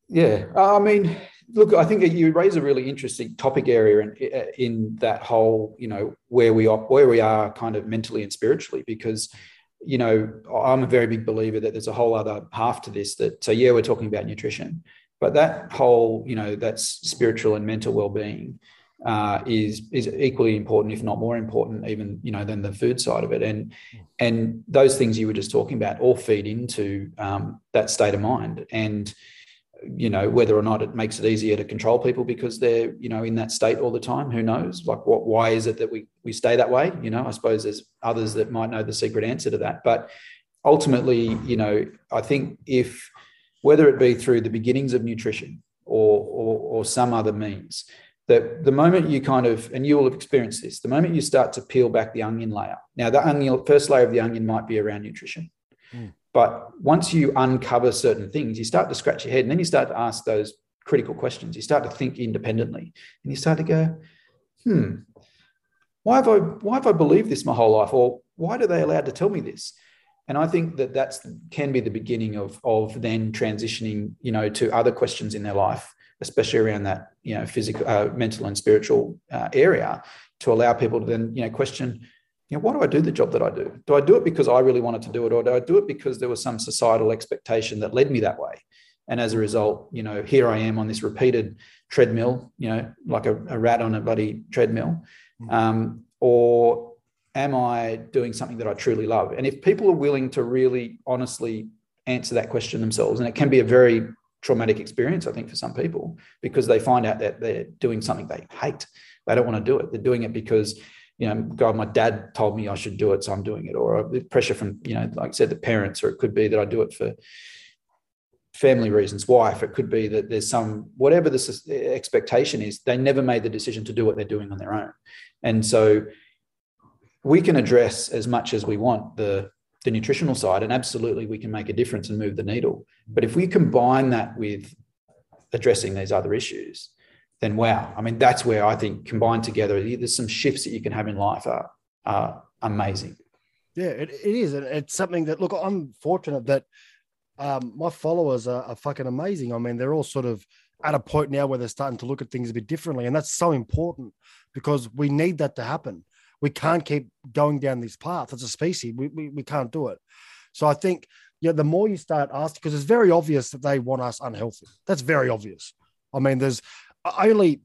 Yeah, I mean, look, I think you raise a really interesting topic area in in that whole, you know, where we are, where we are, kind of mentally and spiritually, because, you know, I'm a very big believer that there's a whole other half to this. That so yeah, we're talking about nutrition, but that whole, you know, that's spiritual and mental well-being uh, is is equally important, if not more important, even you know, than the food side of it. And and those things you were just talking about all feed into um, that state of mind. And you know whether or not it makes it easier to control people because they're you know in that state all the time who knows? Like what why is it that we we stay that way? You know i suppose there's others that might know the secret answer to that. But ultimately you know i think if whether it be through the beginnings of nutrition or or, or some other means that the moment you kind of and you will have experienced this the moment you start to peel back the onion layer now the onion first layer of the onion might be around nutrition but once you uncover certain things, you start to scratch your head and then you start to ask those critical questions. You start to think independently and you start to go, hmm, why have I, why have I believed this my whole life? Or why are they allowed to tell me this? And I think that that's can be the beginning of, of then transitioning, you know, to other questions in their life, especially around that, you know, physical, uh, mental and spiritual uh, area to allow people to then, you know, question, you know, why do I do the job that I do? Do I do it because I really wanted to do it, or do I do it because there was some societal expectation that led me that way? And as a result, you know, here I am on this repeated treadmill, you know, like a, a rat on a bloody treadmill. Um, or am I doing something that I truly love? And if people are willing to really honestly answer that question themselves, and it can be a very traumatic experience, I think, for some people, because they find out that they're doing something they hate. They don't want to do it. They're doing it because you know, God, my dad told me I should do it, so I'm doing it, or uh, the pressure from, you know, like I said, the parents, or it could be that I do it for family reasons, wife. It could be that there's some whatever the expectation is. They never made the decision to do what they're doing on their own, and so we can address as much as we want the the nutritional side, and absolutely we can make a difference and move the needle. But if we combine that with addressing these other issues, then wow, I mean that's where I think combined together, there's some shifts that you can have in life are, are amazing. Yeah, it, it is, and it's something that look. I'm fortunate that um, my followers are, are, fucking amazing. I mean, they're all sort of at a point now where they're starting to look at things a bit differently. And that's so important because we need that to happen. We can't keep going down this path as a species. We, we, we can't do it. So I think, yeah, the more you start asking, because it's very obvious that they want us unhealthy. That's very obvious. I mean, there's only,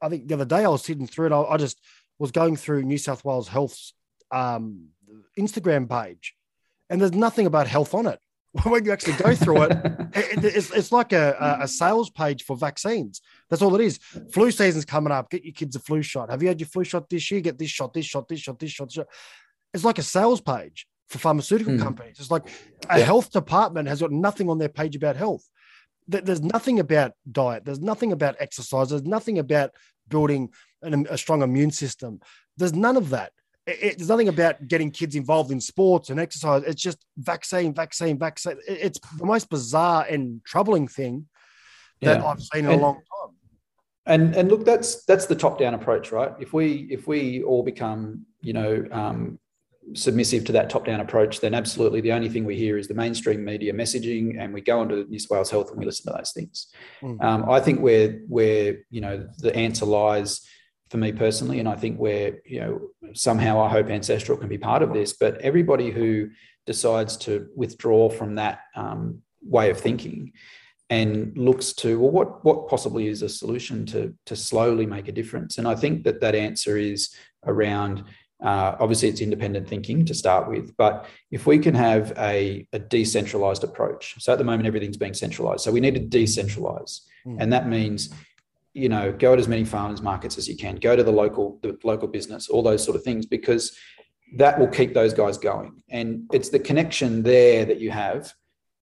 I think the other day I was sitting through it. I, I just was going through New South Wales Health's um, Instagram page, and there's nothing about health on it. when you actually go through it, it it's, it's like a, a sales page for vaccines. That's all it is. Flu season's coming up. Get your kids a flu shot. Have you had your flu shot this year? Get this shot, this shot, this shot, this shot. This shot. It's like a sales page for pharmaceutical mm. companies. It's like a yeah. health department has got nothing on their page about health. There's nothing about diet. There's nothing about exercise. There's nothing about building an, a strong immune system. There's none of that it, there's nothing about getting kids involved in sports and exercise. It's just vaccine, vaccine, vaccine. it's the most bizarre and troubling thing that yeah. I've seen in and, a long time. And and look, that's that's the top down approach, right? If we if we all become, you know, um, submissive to that top down approach, then absolutely the only thing we hear is the mainstream media messaging, and we go onto New South Wales Health and we listen to those things. Mm. Um, I think where where you know the answer lies for me personally. And I think where, you know, somehow I hope Ancestral can be part of this, but everybody who decides to withdraw from that um, way of thinking and looks to, well, what, what possibly is a solution to, to slowly make a difference? And I think that that answer is around uh, obviously, it's independent thinking to start with, but if we can have a, a, decentralized approach, so at the moment everything's being centralized, so we need to decentralize, mm. and that means you know go to as many farmers markets as you can. Go to the local the local business all those sort of things because that will keep those guys going. And it's the connection there that you have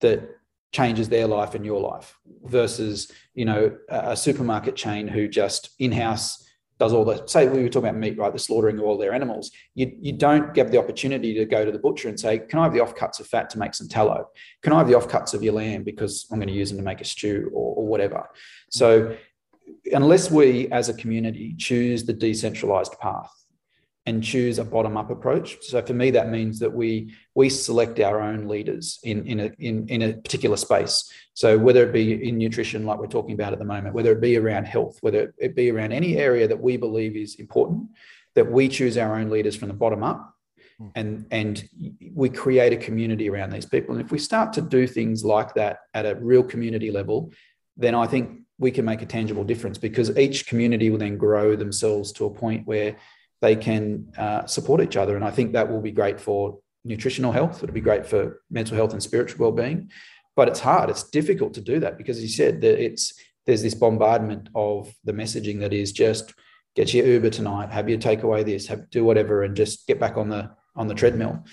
that changes their life and your life versus you know a supermarket chain who just in-house does all the say we were talking about meat right? The slaughtering of all their animals. You, you don't get the opportunity to go to the butcher and say can i have the offcuts of fat to make some tallow? Can i have the offcuts of your lamb because i'm going to use them to make a stew or, or whatever? So unless we as a community choose the decentralized path and choose a bottom up approach. So for me, that means that we we select our own leaders in in a in, in a particular space. So whether it be in nutrition, like we're talking about at the moment, whether it be around health, whether it be around any area that we believe is important, that we choose our own leaders from the bottom up. Hmm. And, and we create a community around these people. And if we start to do things like that at a real community level, then I think we can make a tangible difference because each community will then grow themselves to a point where they can uh, support each other. And I think that will be great for nutritional health. It'll be great for mental health and spiritual well-being. But it's hard. It's difficult to do that because, as you said, that it's there's this bombardment of the messaging that is just get your Uber tonight, have your takeaway this, have do whatever, and just get back on the on the treadmill.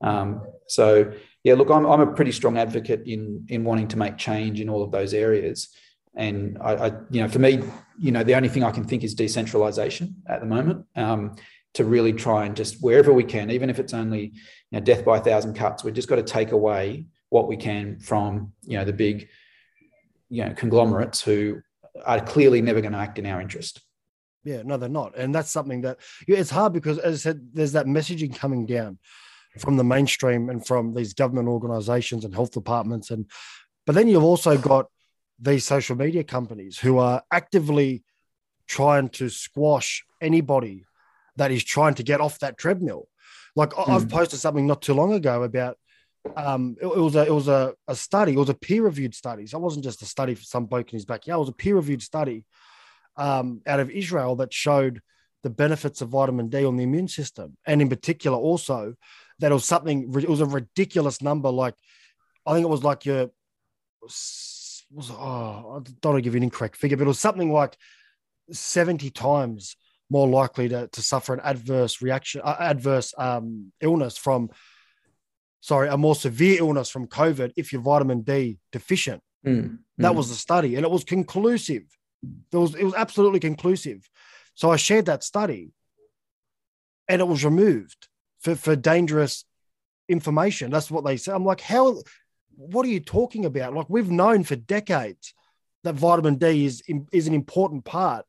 Um, so yeah, look, I'm I'm a pretty strong advocate in in wanting to make change in all of those areas. And I, I, you know, for me, you know, the only thing I can think is decentralization at the moment um, to really try and just wherever we can, even if it's only you know, death by a thousand cuts, we've just got to take away what we can from you know the big, you know, conglomerates who are clearly never going to act in our interest. Yeah, no, they're not, and that's something that it's hard because, as I said, there's that messaging coming down from the mainstream and from these government organizations and health departments and but then you've also got these social media companies who are actively trying to squash anybody that is trying to get off that treadmill. Like mm. I've posted something not too long ago about um, it, it, was a it was a, a study, it was a peer reviewed study. So it wasn't just a study for some bloke in his backyard. It was a peer reviewed study um, out of Israel that showed the benefits of vitamin D on the immune system, and in particular also that it was something. It was a ridiculous number. Like I think it was like your was oh, I don't want to give you an incorrect figure, but it was something like 70 times more likely to, to suffer an adverse reaction, uh, adverse um, illness from, sorry, a more severe illness from COVID if you're vitamin D deficient. Mm. That Mm. was the study, and it was conclusive. There was it was absolutely conclusive. So I shared that study, and it was removed for for dangerous information. That's what they said. I'm like, how? What are you talking about? Like we've known for decades that vitamin D is is an important part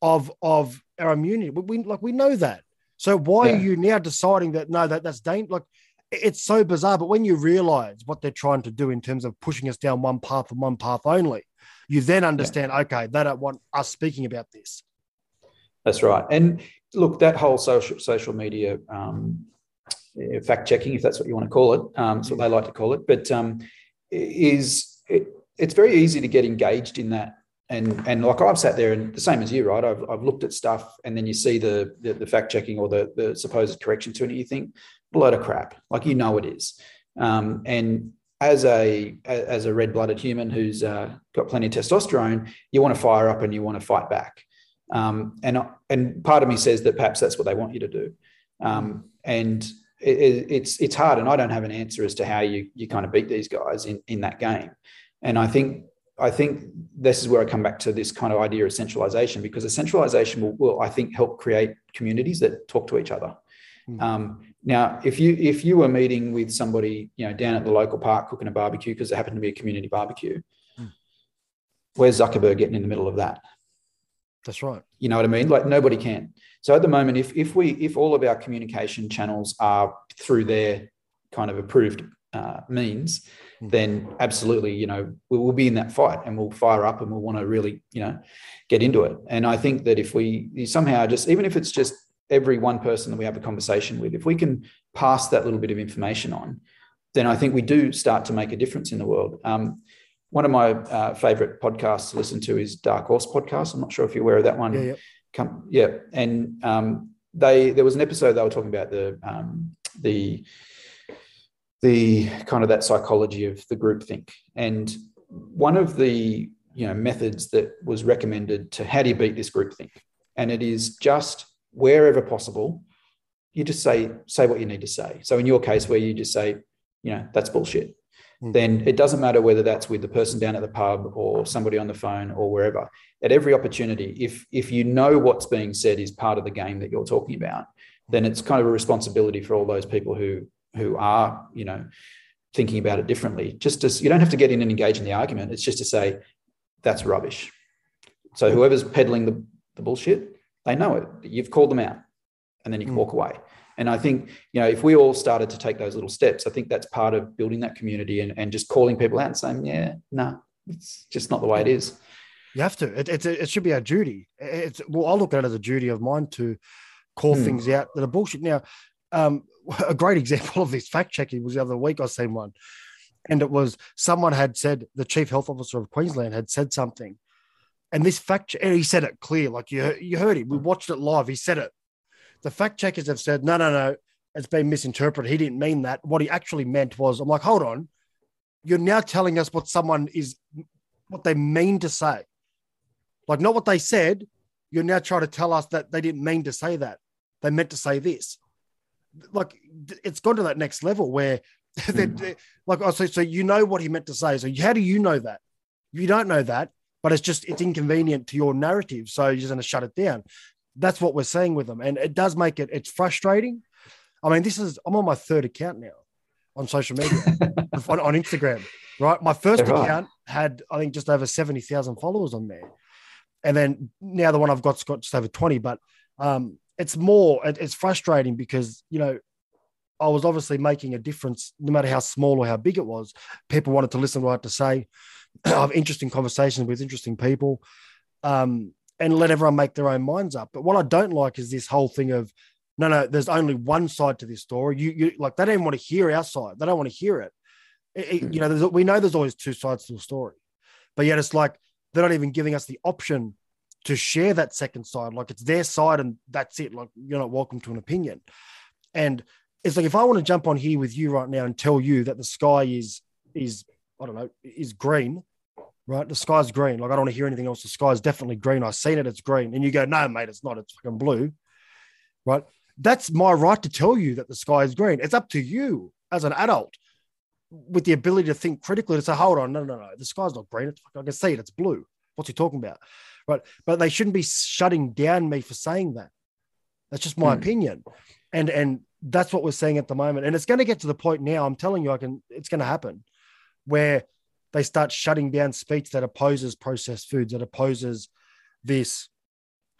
of of our immunity. We, we like we know that. So why Yeah. are you now deciding that no that that's dangerous? Like it's so bizarre. But when you realize what they're trying to do in terms of pushing us down one path and one path only, you then understand. Okay, they don't want us speaking about this. That's right. And look, that whole social social media um, fact checking, if that's what you want to call it, um, what they like to call it, but um, is it, it's very easy to get engaged in that. And and like I've sat there and the same as you, right? I've, I've looked at stuff and then you see the the, the fact checking or the the supposed correction to it, and you think, blood of crap, like you know it is. Um, and as a as a red blooded human who's uh, got plenty of testosterone, you want to fire up and you want to fight back. Um, and and part of me says that perhaps that's what they want you to do, um, and it, it, it's it's hard, and I don't have an answer as to how you you kind of beat these guys in in that game. And I think I think this is where I come back to this kind of idea of centralization because the centralization will, will I think help create communities that talk to each other. Mm. Um, now, if you if you were meeting with somebody, you know, down at the local park cooking a barbecue because it happened to be a community barbecue, Mm. where's Zuckerberg getting in the middle of that? That's right. You know what I mean? Like nobody can. So at the moment, if if we if all of our communication channels are through their kind of approved uh, means, Mm. then absolutely, you know, we will be in that fight and we'll fire up and we'll want to really, you know, get into it. And I think that if we somehow just even if it's just every one person that we have a conversation with, if we can pass that little bit of information on, then I think we do start to make a difference in the world. Um, one of my uh, favorite podcasts to listen to is Dark Horse podcast. I'm not sure if you're aware of that one. Yeah, yeah. Come, yeah, and um, they there was an episode they were talking about the um, the the kind of that psychology of the group think, and one of the you know methods that was recommended to how do you beat this group think, and it is just wherever possible, you just say say what you need to say. So in your case, where you just say, you know, that's bullshit. Hmm. then it doesn't matter whether that's with the person down at the pub or somebody on the phone or wherever. At every opportunity, if if you know what's being said is part of the game that you're talking about, hmm. then it's kind of a responsibility for all those people who who are you know thinking about it differently. Just as you don't have to get in and engage in the argument. It's just to say that's rubbish. So hmm. whoever's peddling the, the bullshit, they know it. You've called them out, and then you can Mm. walk away. And I think, you know, if we all started to take those little steps, I think that's part of building that community and, and just calling people out and saying, yeah, no, it's just not the way it is. You have to. It, it, it should be our duty. It's well, I look at it as a duty of mine to call Hmm. things out that are bullshit. Now, um, a great example of this fact checking was the other week I seen one, and it was someone had said the chief health officer of Queensland had said something, and this fact he said it clear, like you you heard him. We watched it live. He said it. The fact checkers have said no, no, no. It's been misinterpreted. He didn't mean that. What he actually meant was, I'm like, hold on. You're now telling us what someone is, what they mean to say like not what they said. You're now trying to tell us that they didn't mean to say that. They meant to say this. Like it's gone to that next level where, they- hmm. like, oh, so, so you know what he meant to say. So how do you know that? You don't know that, but it's just it's inconvenient to your narrative, so you're just going to shut it down. That's what we're seeing with them, and it does make it. It's frustrating. I mean, this is I'm on my third account now on social media on, on Instagram. Right, my first Yeah, right. account had I think just over seventy thousand followers on there, and then now the one I've got's got just over twenty. But um, it's more. It, it's frustrating because you know I was obviously making a difference, no matter how small or how big it was. People wanted to listen to what I had to say. I have interesting conversations with interesting people, um, and let everyone make their own minds up. But what I don't like is this whole thing of no, no. There's only one side to this story. You, you like they don't even want to hear our side. They don't want to hear it. It- it- you hmm. know, there's, we know there's always two sides to a story, but yet it's like they're not even giving us the option to share that second side. Like it's their side and that's it. Like you're not welcome to an opinion. And it's like if I want to jump on here with you right now and tell you that the sky is is I don't know is green, right? The sky's green. Like I don't want to hear anything else. The sky's definitely green. I've seen it. It's green. And you go, no, mate, it's not. It's fucking blue, right? That's my right to tell you that the sky is green. It's up to you as an adult with the ability to think critically to say, hold on, no, no, no, the sky's not green. It's, I can see it. It's blue. What's he talking about? Right. But they shouldn't be shutting down me for saying that. That's just my mm. opinion. And and that's what we're seeing at the moment. And it's going to get to the point now. I'm telling you, I can. It's going to happen where they start shutting down speech that opposes processed foods, that opposes this,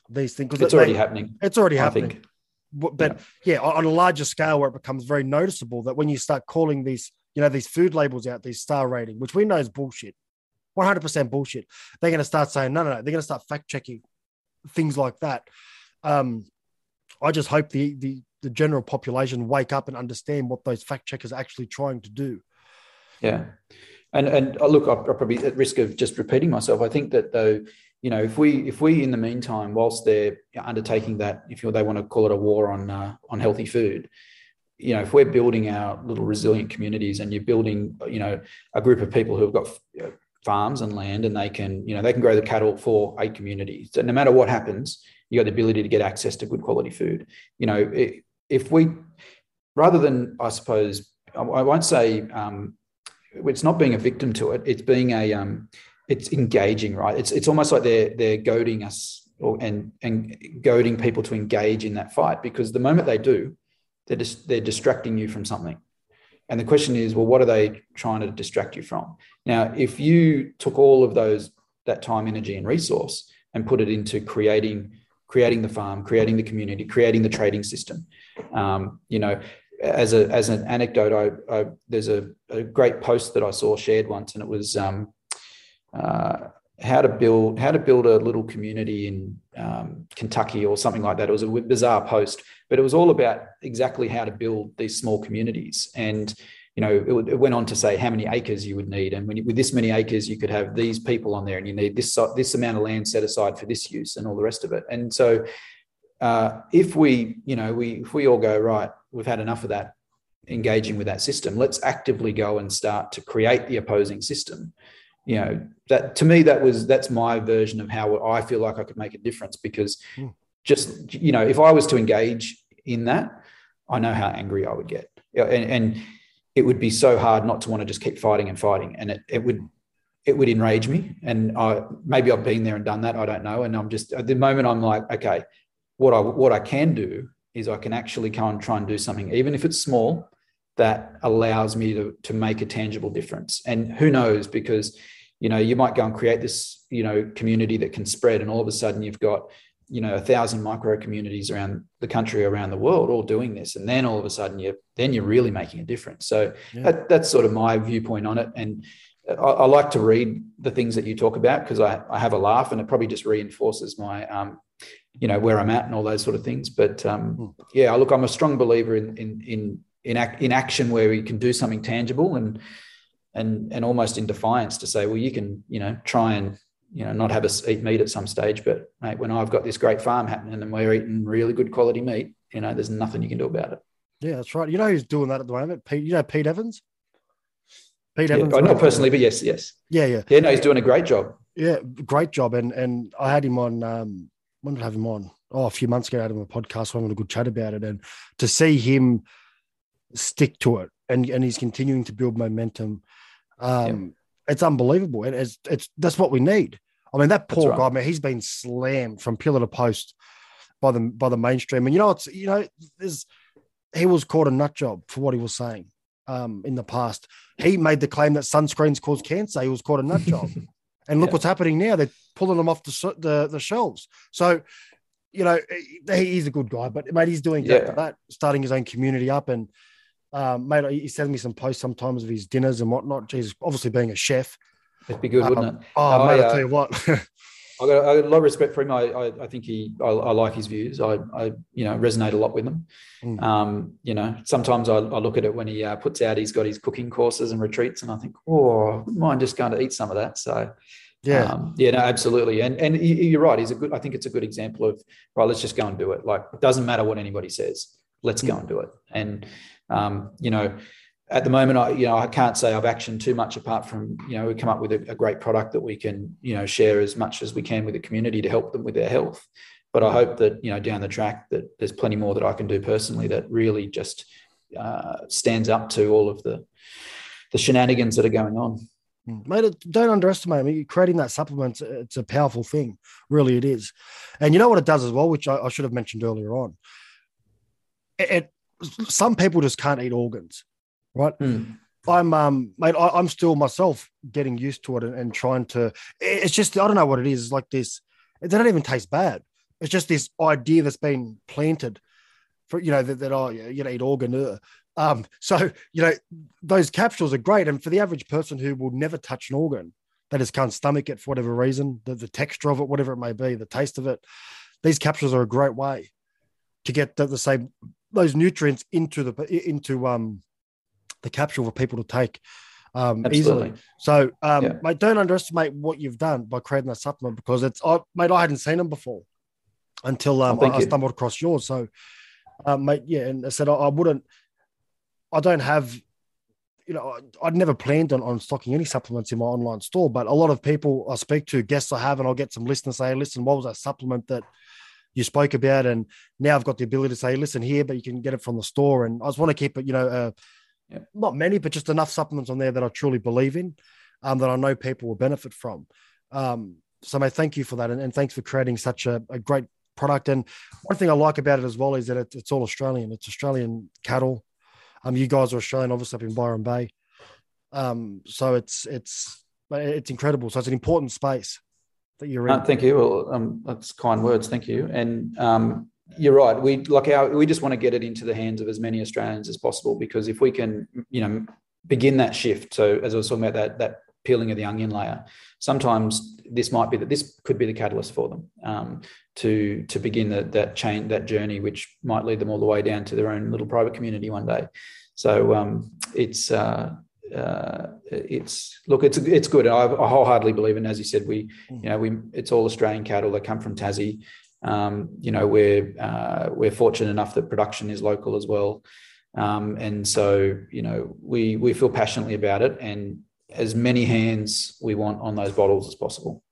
these things. It's they, already happening. It's already I happening. Think. But yeah. yeah, on a larger scale, where it becomes very noticeable that when you start calling these, you know, these food labels out, these star rating, which we know is bullshit, 100% bullshit. They're going to start saying, no, no, no. They're going to start fact checking things like that. Um, I just hope the, the, the general population wake up and understand what those fact checkers are actually trying to do. Yeah. And, and oh, look, I'm probably at risk of just repeating myself. I think that though, you know, if we if we in the meantime, whilst they're undertaking that, if they want to call it a war on uh, on healthy food, you know, if we're building our little resilient communities and you're building, you know, a group of people who have got farms and land and they can, you know, they can grow the cattle for a community. So no matter what happens, you got the ability to get access to good quality food. You know, if we, rather than, I suppose, I won't say um, it's not being a victim to it. It's being a, um, it's engaging, right? It's it's almost like they're they're goading us or and and goading people to engage in that fight because the moment they do, they're just they're distracting you from something. And the question is, well, what are they trying to distract you from? Now, if you took all of those that time, energy, and resource and put it into creating creating the farm, creating the community, creating the trading system, um, you know, as a as an anecdote, I, I there's a, a, great post that I saw shared once, and it was um, uh, how to build how to build a little community in um, Kentucky or something like that. It was a bizarre post, but it was all about exactly how to build these small communities. And you know, it, it went on to say how many acres you would need, and you, with this many acres, you could have these people on there, and you need this this amount of land set aside for this use, and all the rest of it. And so, uh, if we, you know, we if we all go right, we've had enough of that engaging with that system. Let's actively go and start to create the opposing system you know that to me that was that's my version of how I feel like I could make a difference because mm. just you know if I was to engage in that I know how angry I would get and, and it would be so hard not to want to just keep fighting and fighting and it, it would it would enrage me and I maybe I've been there and done that I don't know and I'm just at the moment I'm like okay what I what I can do is I can actually go and try and do something even if it's small that allows me to, to make a tangible difference. And who knows, because you know, you might go and create this, you know, community that can spread, and all of a sudden you've got, you know, a thousand micro communities around the country, around the world, all doing this, and then all of a sudden you then you're really making a difference. So yeah. that, that's sort of my viewpoint on it, and I, I, like to read the things that you talk about because I, I have a laugh, and it probably just reinforces my um, you know where I'm at and all those sort of things. But um, hmm. yeah, look, I'm a strong believer in in in in, act, in action where we can do something tangible and and and almost in defiance to say, well, you can you know try and you know not have us eat meat at some stage, but mate, when I've got this great farm happening and we're eating really good quality meat, you know, there's nothing you can do about it. Yeah, that's right. You know who's doing that at the moment? Pete. You know Pete Evans. Pete Evans. Yeah, not personally, but yes, yes. Yeah, yeah. Yeah, no, he's doing a great job. Yeah, great job. And and I had him on. Um, when did I have him on? Oh, a few months ago, I had him on a podcast. So I'm having a good chat about it, and to see him stick to it, and and he's continuing to build momentum. Um, It's unbelievable, and it's it's that's what we need. I mean, that poor right. guy, man, he's been slammed from pillar to post by the by the mainstream, and you know, it's you know, there's he was caught a nut job for what he was saying um, in the past. He made the claim that sunscreens cause cancer. He was caught a nut job, and look yeah. what's happening now. They're pulling them off the the, the shelves. So you know, he's a good guy, but mate, he's doing yeah. that, starting his own community up and um, mate, he sends me some posts sometimes of his dinners and whatnot. Jesus, obviously being a chef. It'd be good, wouldn't um, it? Oh, mate, I, uh, tell you what. I got, I got, a lot of respect for him. I, I, I think he, I, I, like his views. I, I, you know, resonate a lot with them. Mm. Um, you know, sometimes I, look at it when he uh, puts out, he's got his cooking courses and retreats, and I think, oh, I mind just going to eat some of that. So, yeah, um, yeah, no, absolutely. And and you're right. He's a good. I think it's a good example of right. Let's just go and do it. Like, it doesn't matter what anybody says. Let's mm. go and do it. And um, you know, at the moment, I you know I can't say I've actioned too much apart from you know we come up with a, a, great product that we can you know share as much as we can with the community to help them with their health. But I hope that you know down the track that there's plenty more that I can do personally that really just uh, stands up to all of the the shenanigans that are going on. Mm. Mate, don't underestimate me. Creating that supplement, it's a powerful thing. Really, it is. And you know what it does as well, which I, I should have mentioned earlier on. It, it, some people just can't eat organs right? Mm. I'm um mate, I, am still myself getting used to it and, and, trying to it's just I don't know what it is. It's like this, they don't even taste bad. It's just this idea that's been planted for you know that, that oh you know eat organ. Um, so you know, those capsules are great. And for the average person who will never touch an organ, they just can't stomach it for whatever reason, the, the texture of it, whatever it may be, the taste of it, these capsules are a great way to get the, the same those nutrients into the into um the capsule for people to take um, easily. So, um, yeah. mate, don't underestimate what you've done by creating that supplement because it's, I, mate, I hadn't seen them before until um, oh, I, I, stumbled across yours. So, um, mate, yeah, and I said I, I, wouldn't, I don't have, you know, I'd never planned on, on stocking any supplements in my online store, but a lot of people I speak to, guests I have, and I'll get some listeners say, listen, what was that supplement that you spoke about? And now I've got the ability to say, listen here, but you can get it from the store. And I just want to keep it, you know, uh, yeah. not many, but just enough supplements on there that I truly believe in, um, that I know people will benefit from. Um, so, mate, thank you for that, and, and thanks for creating such a, a, great product. And one thing I like about it as well is that it, it's all Australian. It's Australian cattle. Um, you guys are Australian, obviously up in Byron Bay. Um, so it's it's it's incredible. So it's an important space that you're in. Uh, thank you. Well, um, that's kind words. Thank you. And um, you're right. We like our we just want to get it into the hands of as many Australians as possible because if we can, you know, begin that shift. So as I was talking about that that peeling of the onion layer, sometimes this might be that this could be the catalyst for them um, to to begin that that chain that journey, which might lead them all the way down to their own little private community one day. So um, it's. Uh, uh, it's look, it's it's good. I, I wholeheartedly believe in. As you said, we, you know, we it's all Australian cattle that come from Tassie. Um, you know, we're uh, we're fortunate enough that production is local as well, um, and so you know we we feel passionately about it, and as many hands we want on those bottles as possible.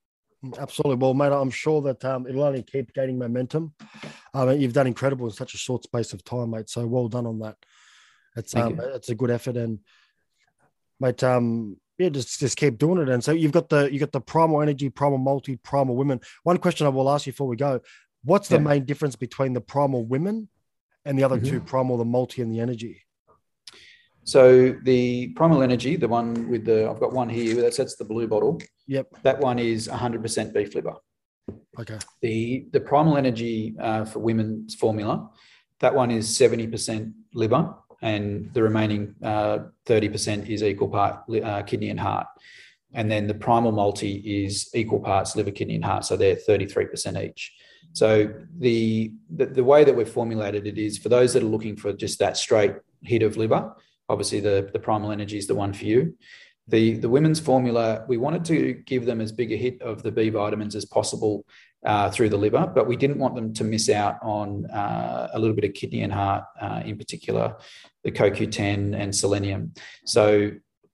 Absolutely. Well, mate, I'm sure that um, it'll only keep gaining momentum. Um, you've done incredible in such a short space of time, mate. So well done on that. It's um, it's a good effort, and mate, um, yeah, just just keep doing it. And so you've got the you got the primal energy, primal multi, primal women. One question I will ask you before we go: What's the yeah. main difference between the primal women and the other mm-hmm. two, primal, the multi, and the energy? So the primal energy, the one with the I've got one here. That's that's the blue bottle. Yep. That one is 100% beef liver. Okay. The the primal energy uh, for women's formula, that one is 70% liver and the remaining uh, 30% is equal part uh, kidney and heart. And then the primal multi is equal parts liver, kidney, and heart. So they're 33% each. So the, the, the way that we've formulated it is for those that are looking for just that straight hit of liver, obviously the, the primal energy is the one for you. The, the women's formula, we wanted to give them as big a hit of the B vitamins as possible uh, through the liver, but we didn't want them to miss out on uh, a little bit of kidney and heart, uh, in particular, the CoQ10 and selenium. So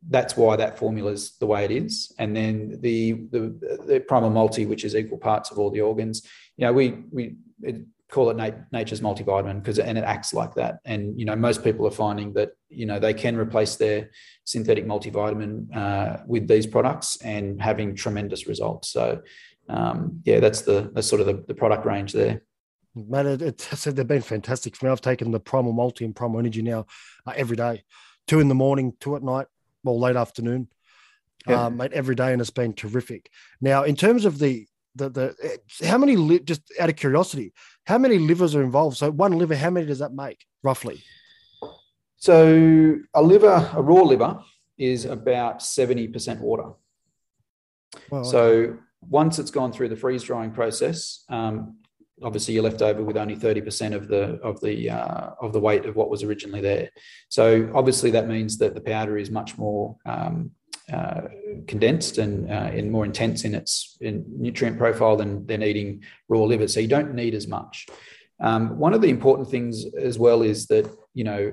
that's why that formula is the way it is. And then the, the, the primal multi, which is equal parts of all the organs, you know, we, we call it nat- nature's multivitamin because, and it acts like that. And, you know, most people are finding that, you know, they can replace their synthetic multivitamin uh, with these products and having tremendous results. So, um, yeah, that's the that's sort of the, the product range there. Man, it, it, said they've been fantastic for me. I've taken the Primal Multi and Primal Energy now uh, every day, two in the morning, two at night, well, late afternoon, yeah. um, mate, every day, and it's been terrific. Now, in terms of the the the eh, how many li- just out of curiosity, how many livers are involved? So one liver, how many does that make roughly? So a liver, a raw liver, is about seventy percent water. So okay once it's gone through the freeze drying process, um, obviously you're left over with only 30% of the of the uh, of the weight of what was originally there. So obviously that means that the powder is much more um, uh, condensed and, uh, and more intense in its in nutrient profile than than eating raw liver. So you don't need as much. Um, one of the important things as well is that you know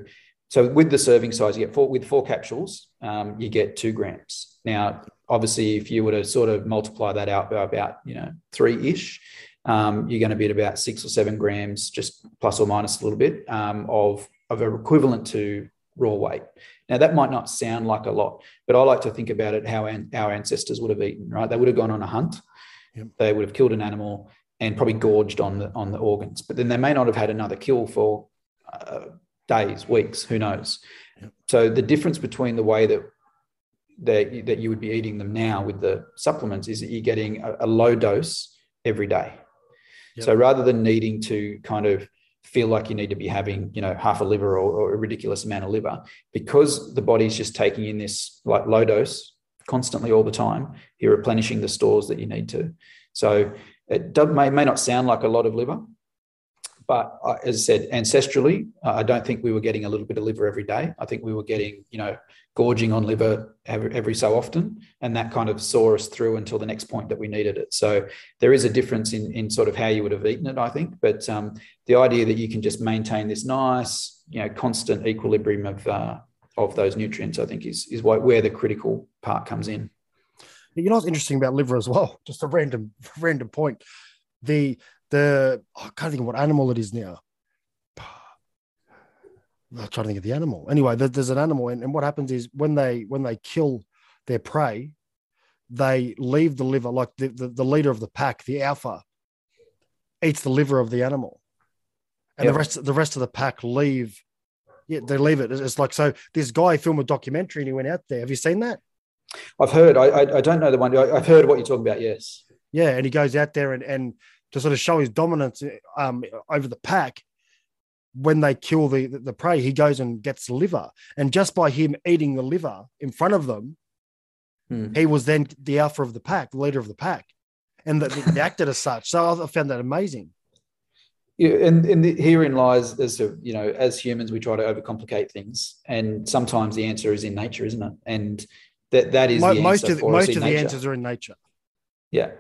so with the serving size, you get four with four capsules, um, you get two grams. Now, obviously, if you were to sort of multiply that out by about you know three ish, um, you're going to be at about six or seven grams, just plus or minus a little bit um, of of equivalent to raw weight. Now that might not sound like a lot, but I like to think about it how an, our ancestors would have eaten. Right, they would have gone on a hunt, yep. they would have killed an animal and probably gorged on the on the organs, but then they may not have had another kill for uh, days, weeks, who knows. Yep. So the difference between the way that that, that you would be eating them now with the supplements is that you're getting a, a low dose every day. Yep. So rather than needing to kind of feel like you need to be having, you know, half a liver or, or a ridiculous amount of liver, because the body's just taking in this like low dose constantly all the time, you're replenishing the stores that you need to. So it may, may not sound like a lot of liver, but uh, as I said, ancestrally, uh, I don't think we were getting a little bit of liver every day. I think we were getting, you know, gorging on liver every, every, so often, and that kind of saw us through until the next point that we needed it. So there is a difference in in sort of how you would have eaten it, I think. But um, the idea that you can just maintain this nice, you know, constant equilibrium of uh, of those nutrients, I think, is is where the critical part comes in. You know what's interesting about liver as well? Just a random random point. The the oh, I can't think of what animal it is now. I'm trying to think of the animal. Anyway, there's an animal, and, and what happens is when they when they kill their prey, they leave the liver, like the, the, the leader of the pack, the alpha, eats the liver of the animal, and yep. the rest the rest of the pack leave. Yeah, they leave it. It's like so. This guy filmed a documentary and he went out there. Have you seen that? I've heard. I I, I don't know the one. I, have heard what you're talking about. Yes. Yeah, and he goes out there and and to sort of show his dominance um, over the pack. When they kill the, the, prey, he goes and gets liver, and just by him eating the liver in front of them, hmm. he was then the alpha of the pack, the leader of the pack, and they acted as such. So I found that amazing. Yeah, and, and the, herein lies as a, you know, as humans, we try to overcomplicate things, and sometimes the answer is in nature, isn't it? And that that is most of the, most of the answers are in nature. Yeah,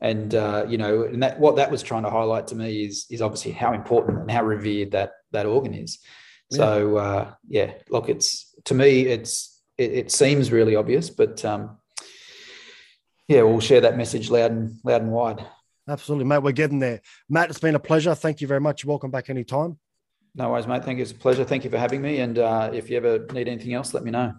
and uh, you know, and that what that was trying to highlight to me is is obviously how important and how revered that that organ is. Yeah. So uh, yeah, look, it's to me, it's it, it seems really obvious, but um, yeah, we'll share that message loud and loud and wide. Absolutely, mate. We're getting there. Matt, it's been a pleasure. Thank you very much. You're welcome back anytime. No worries, mate. Thank you. It's a pleasure. Thank you for having me. And uh, if you ever need anything else, let me know.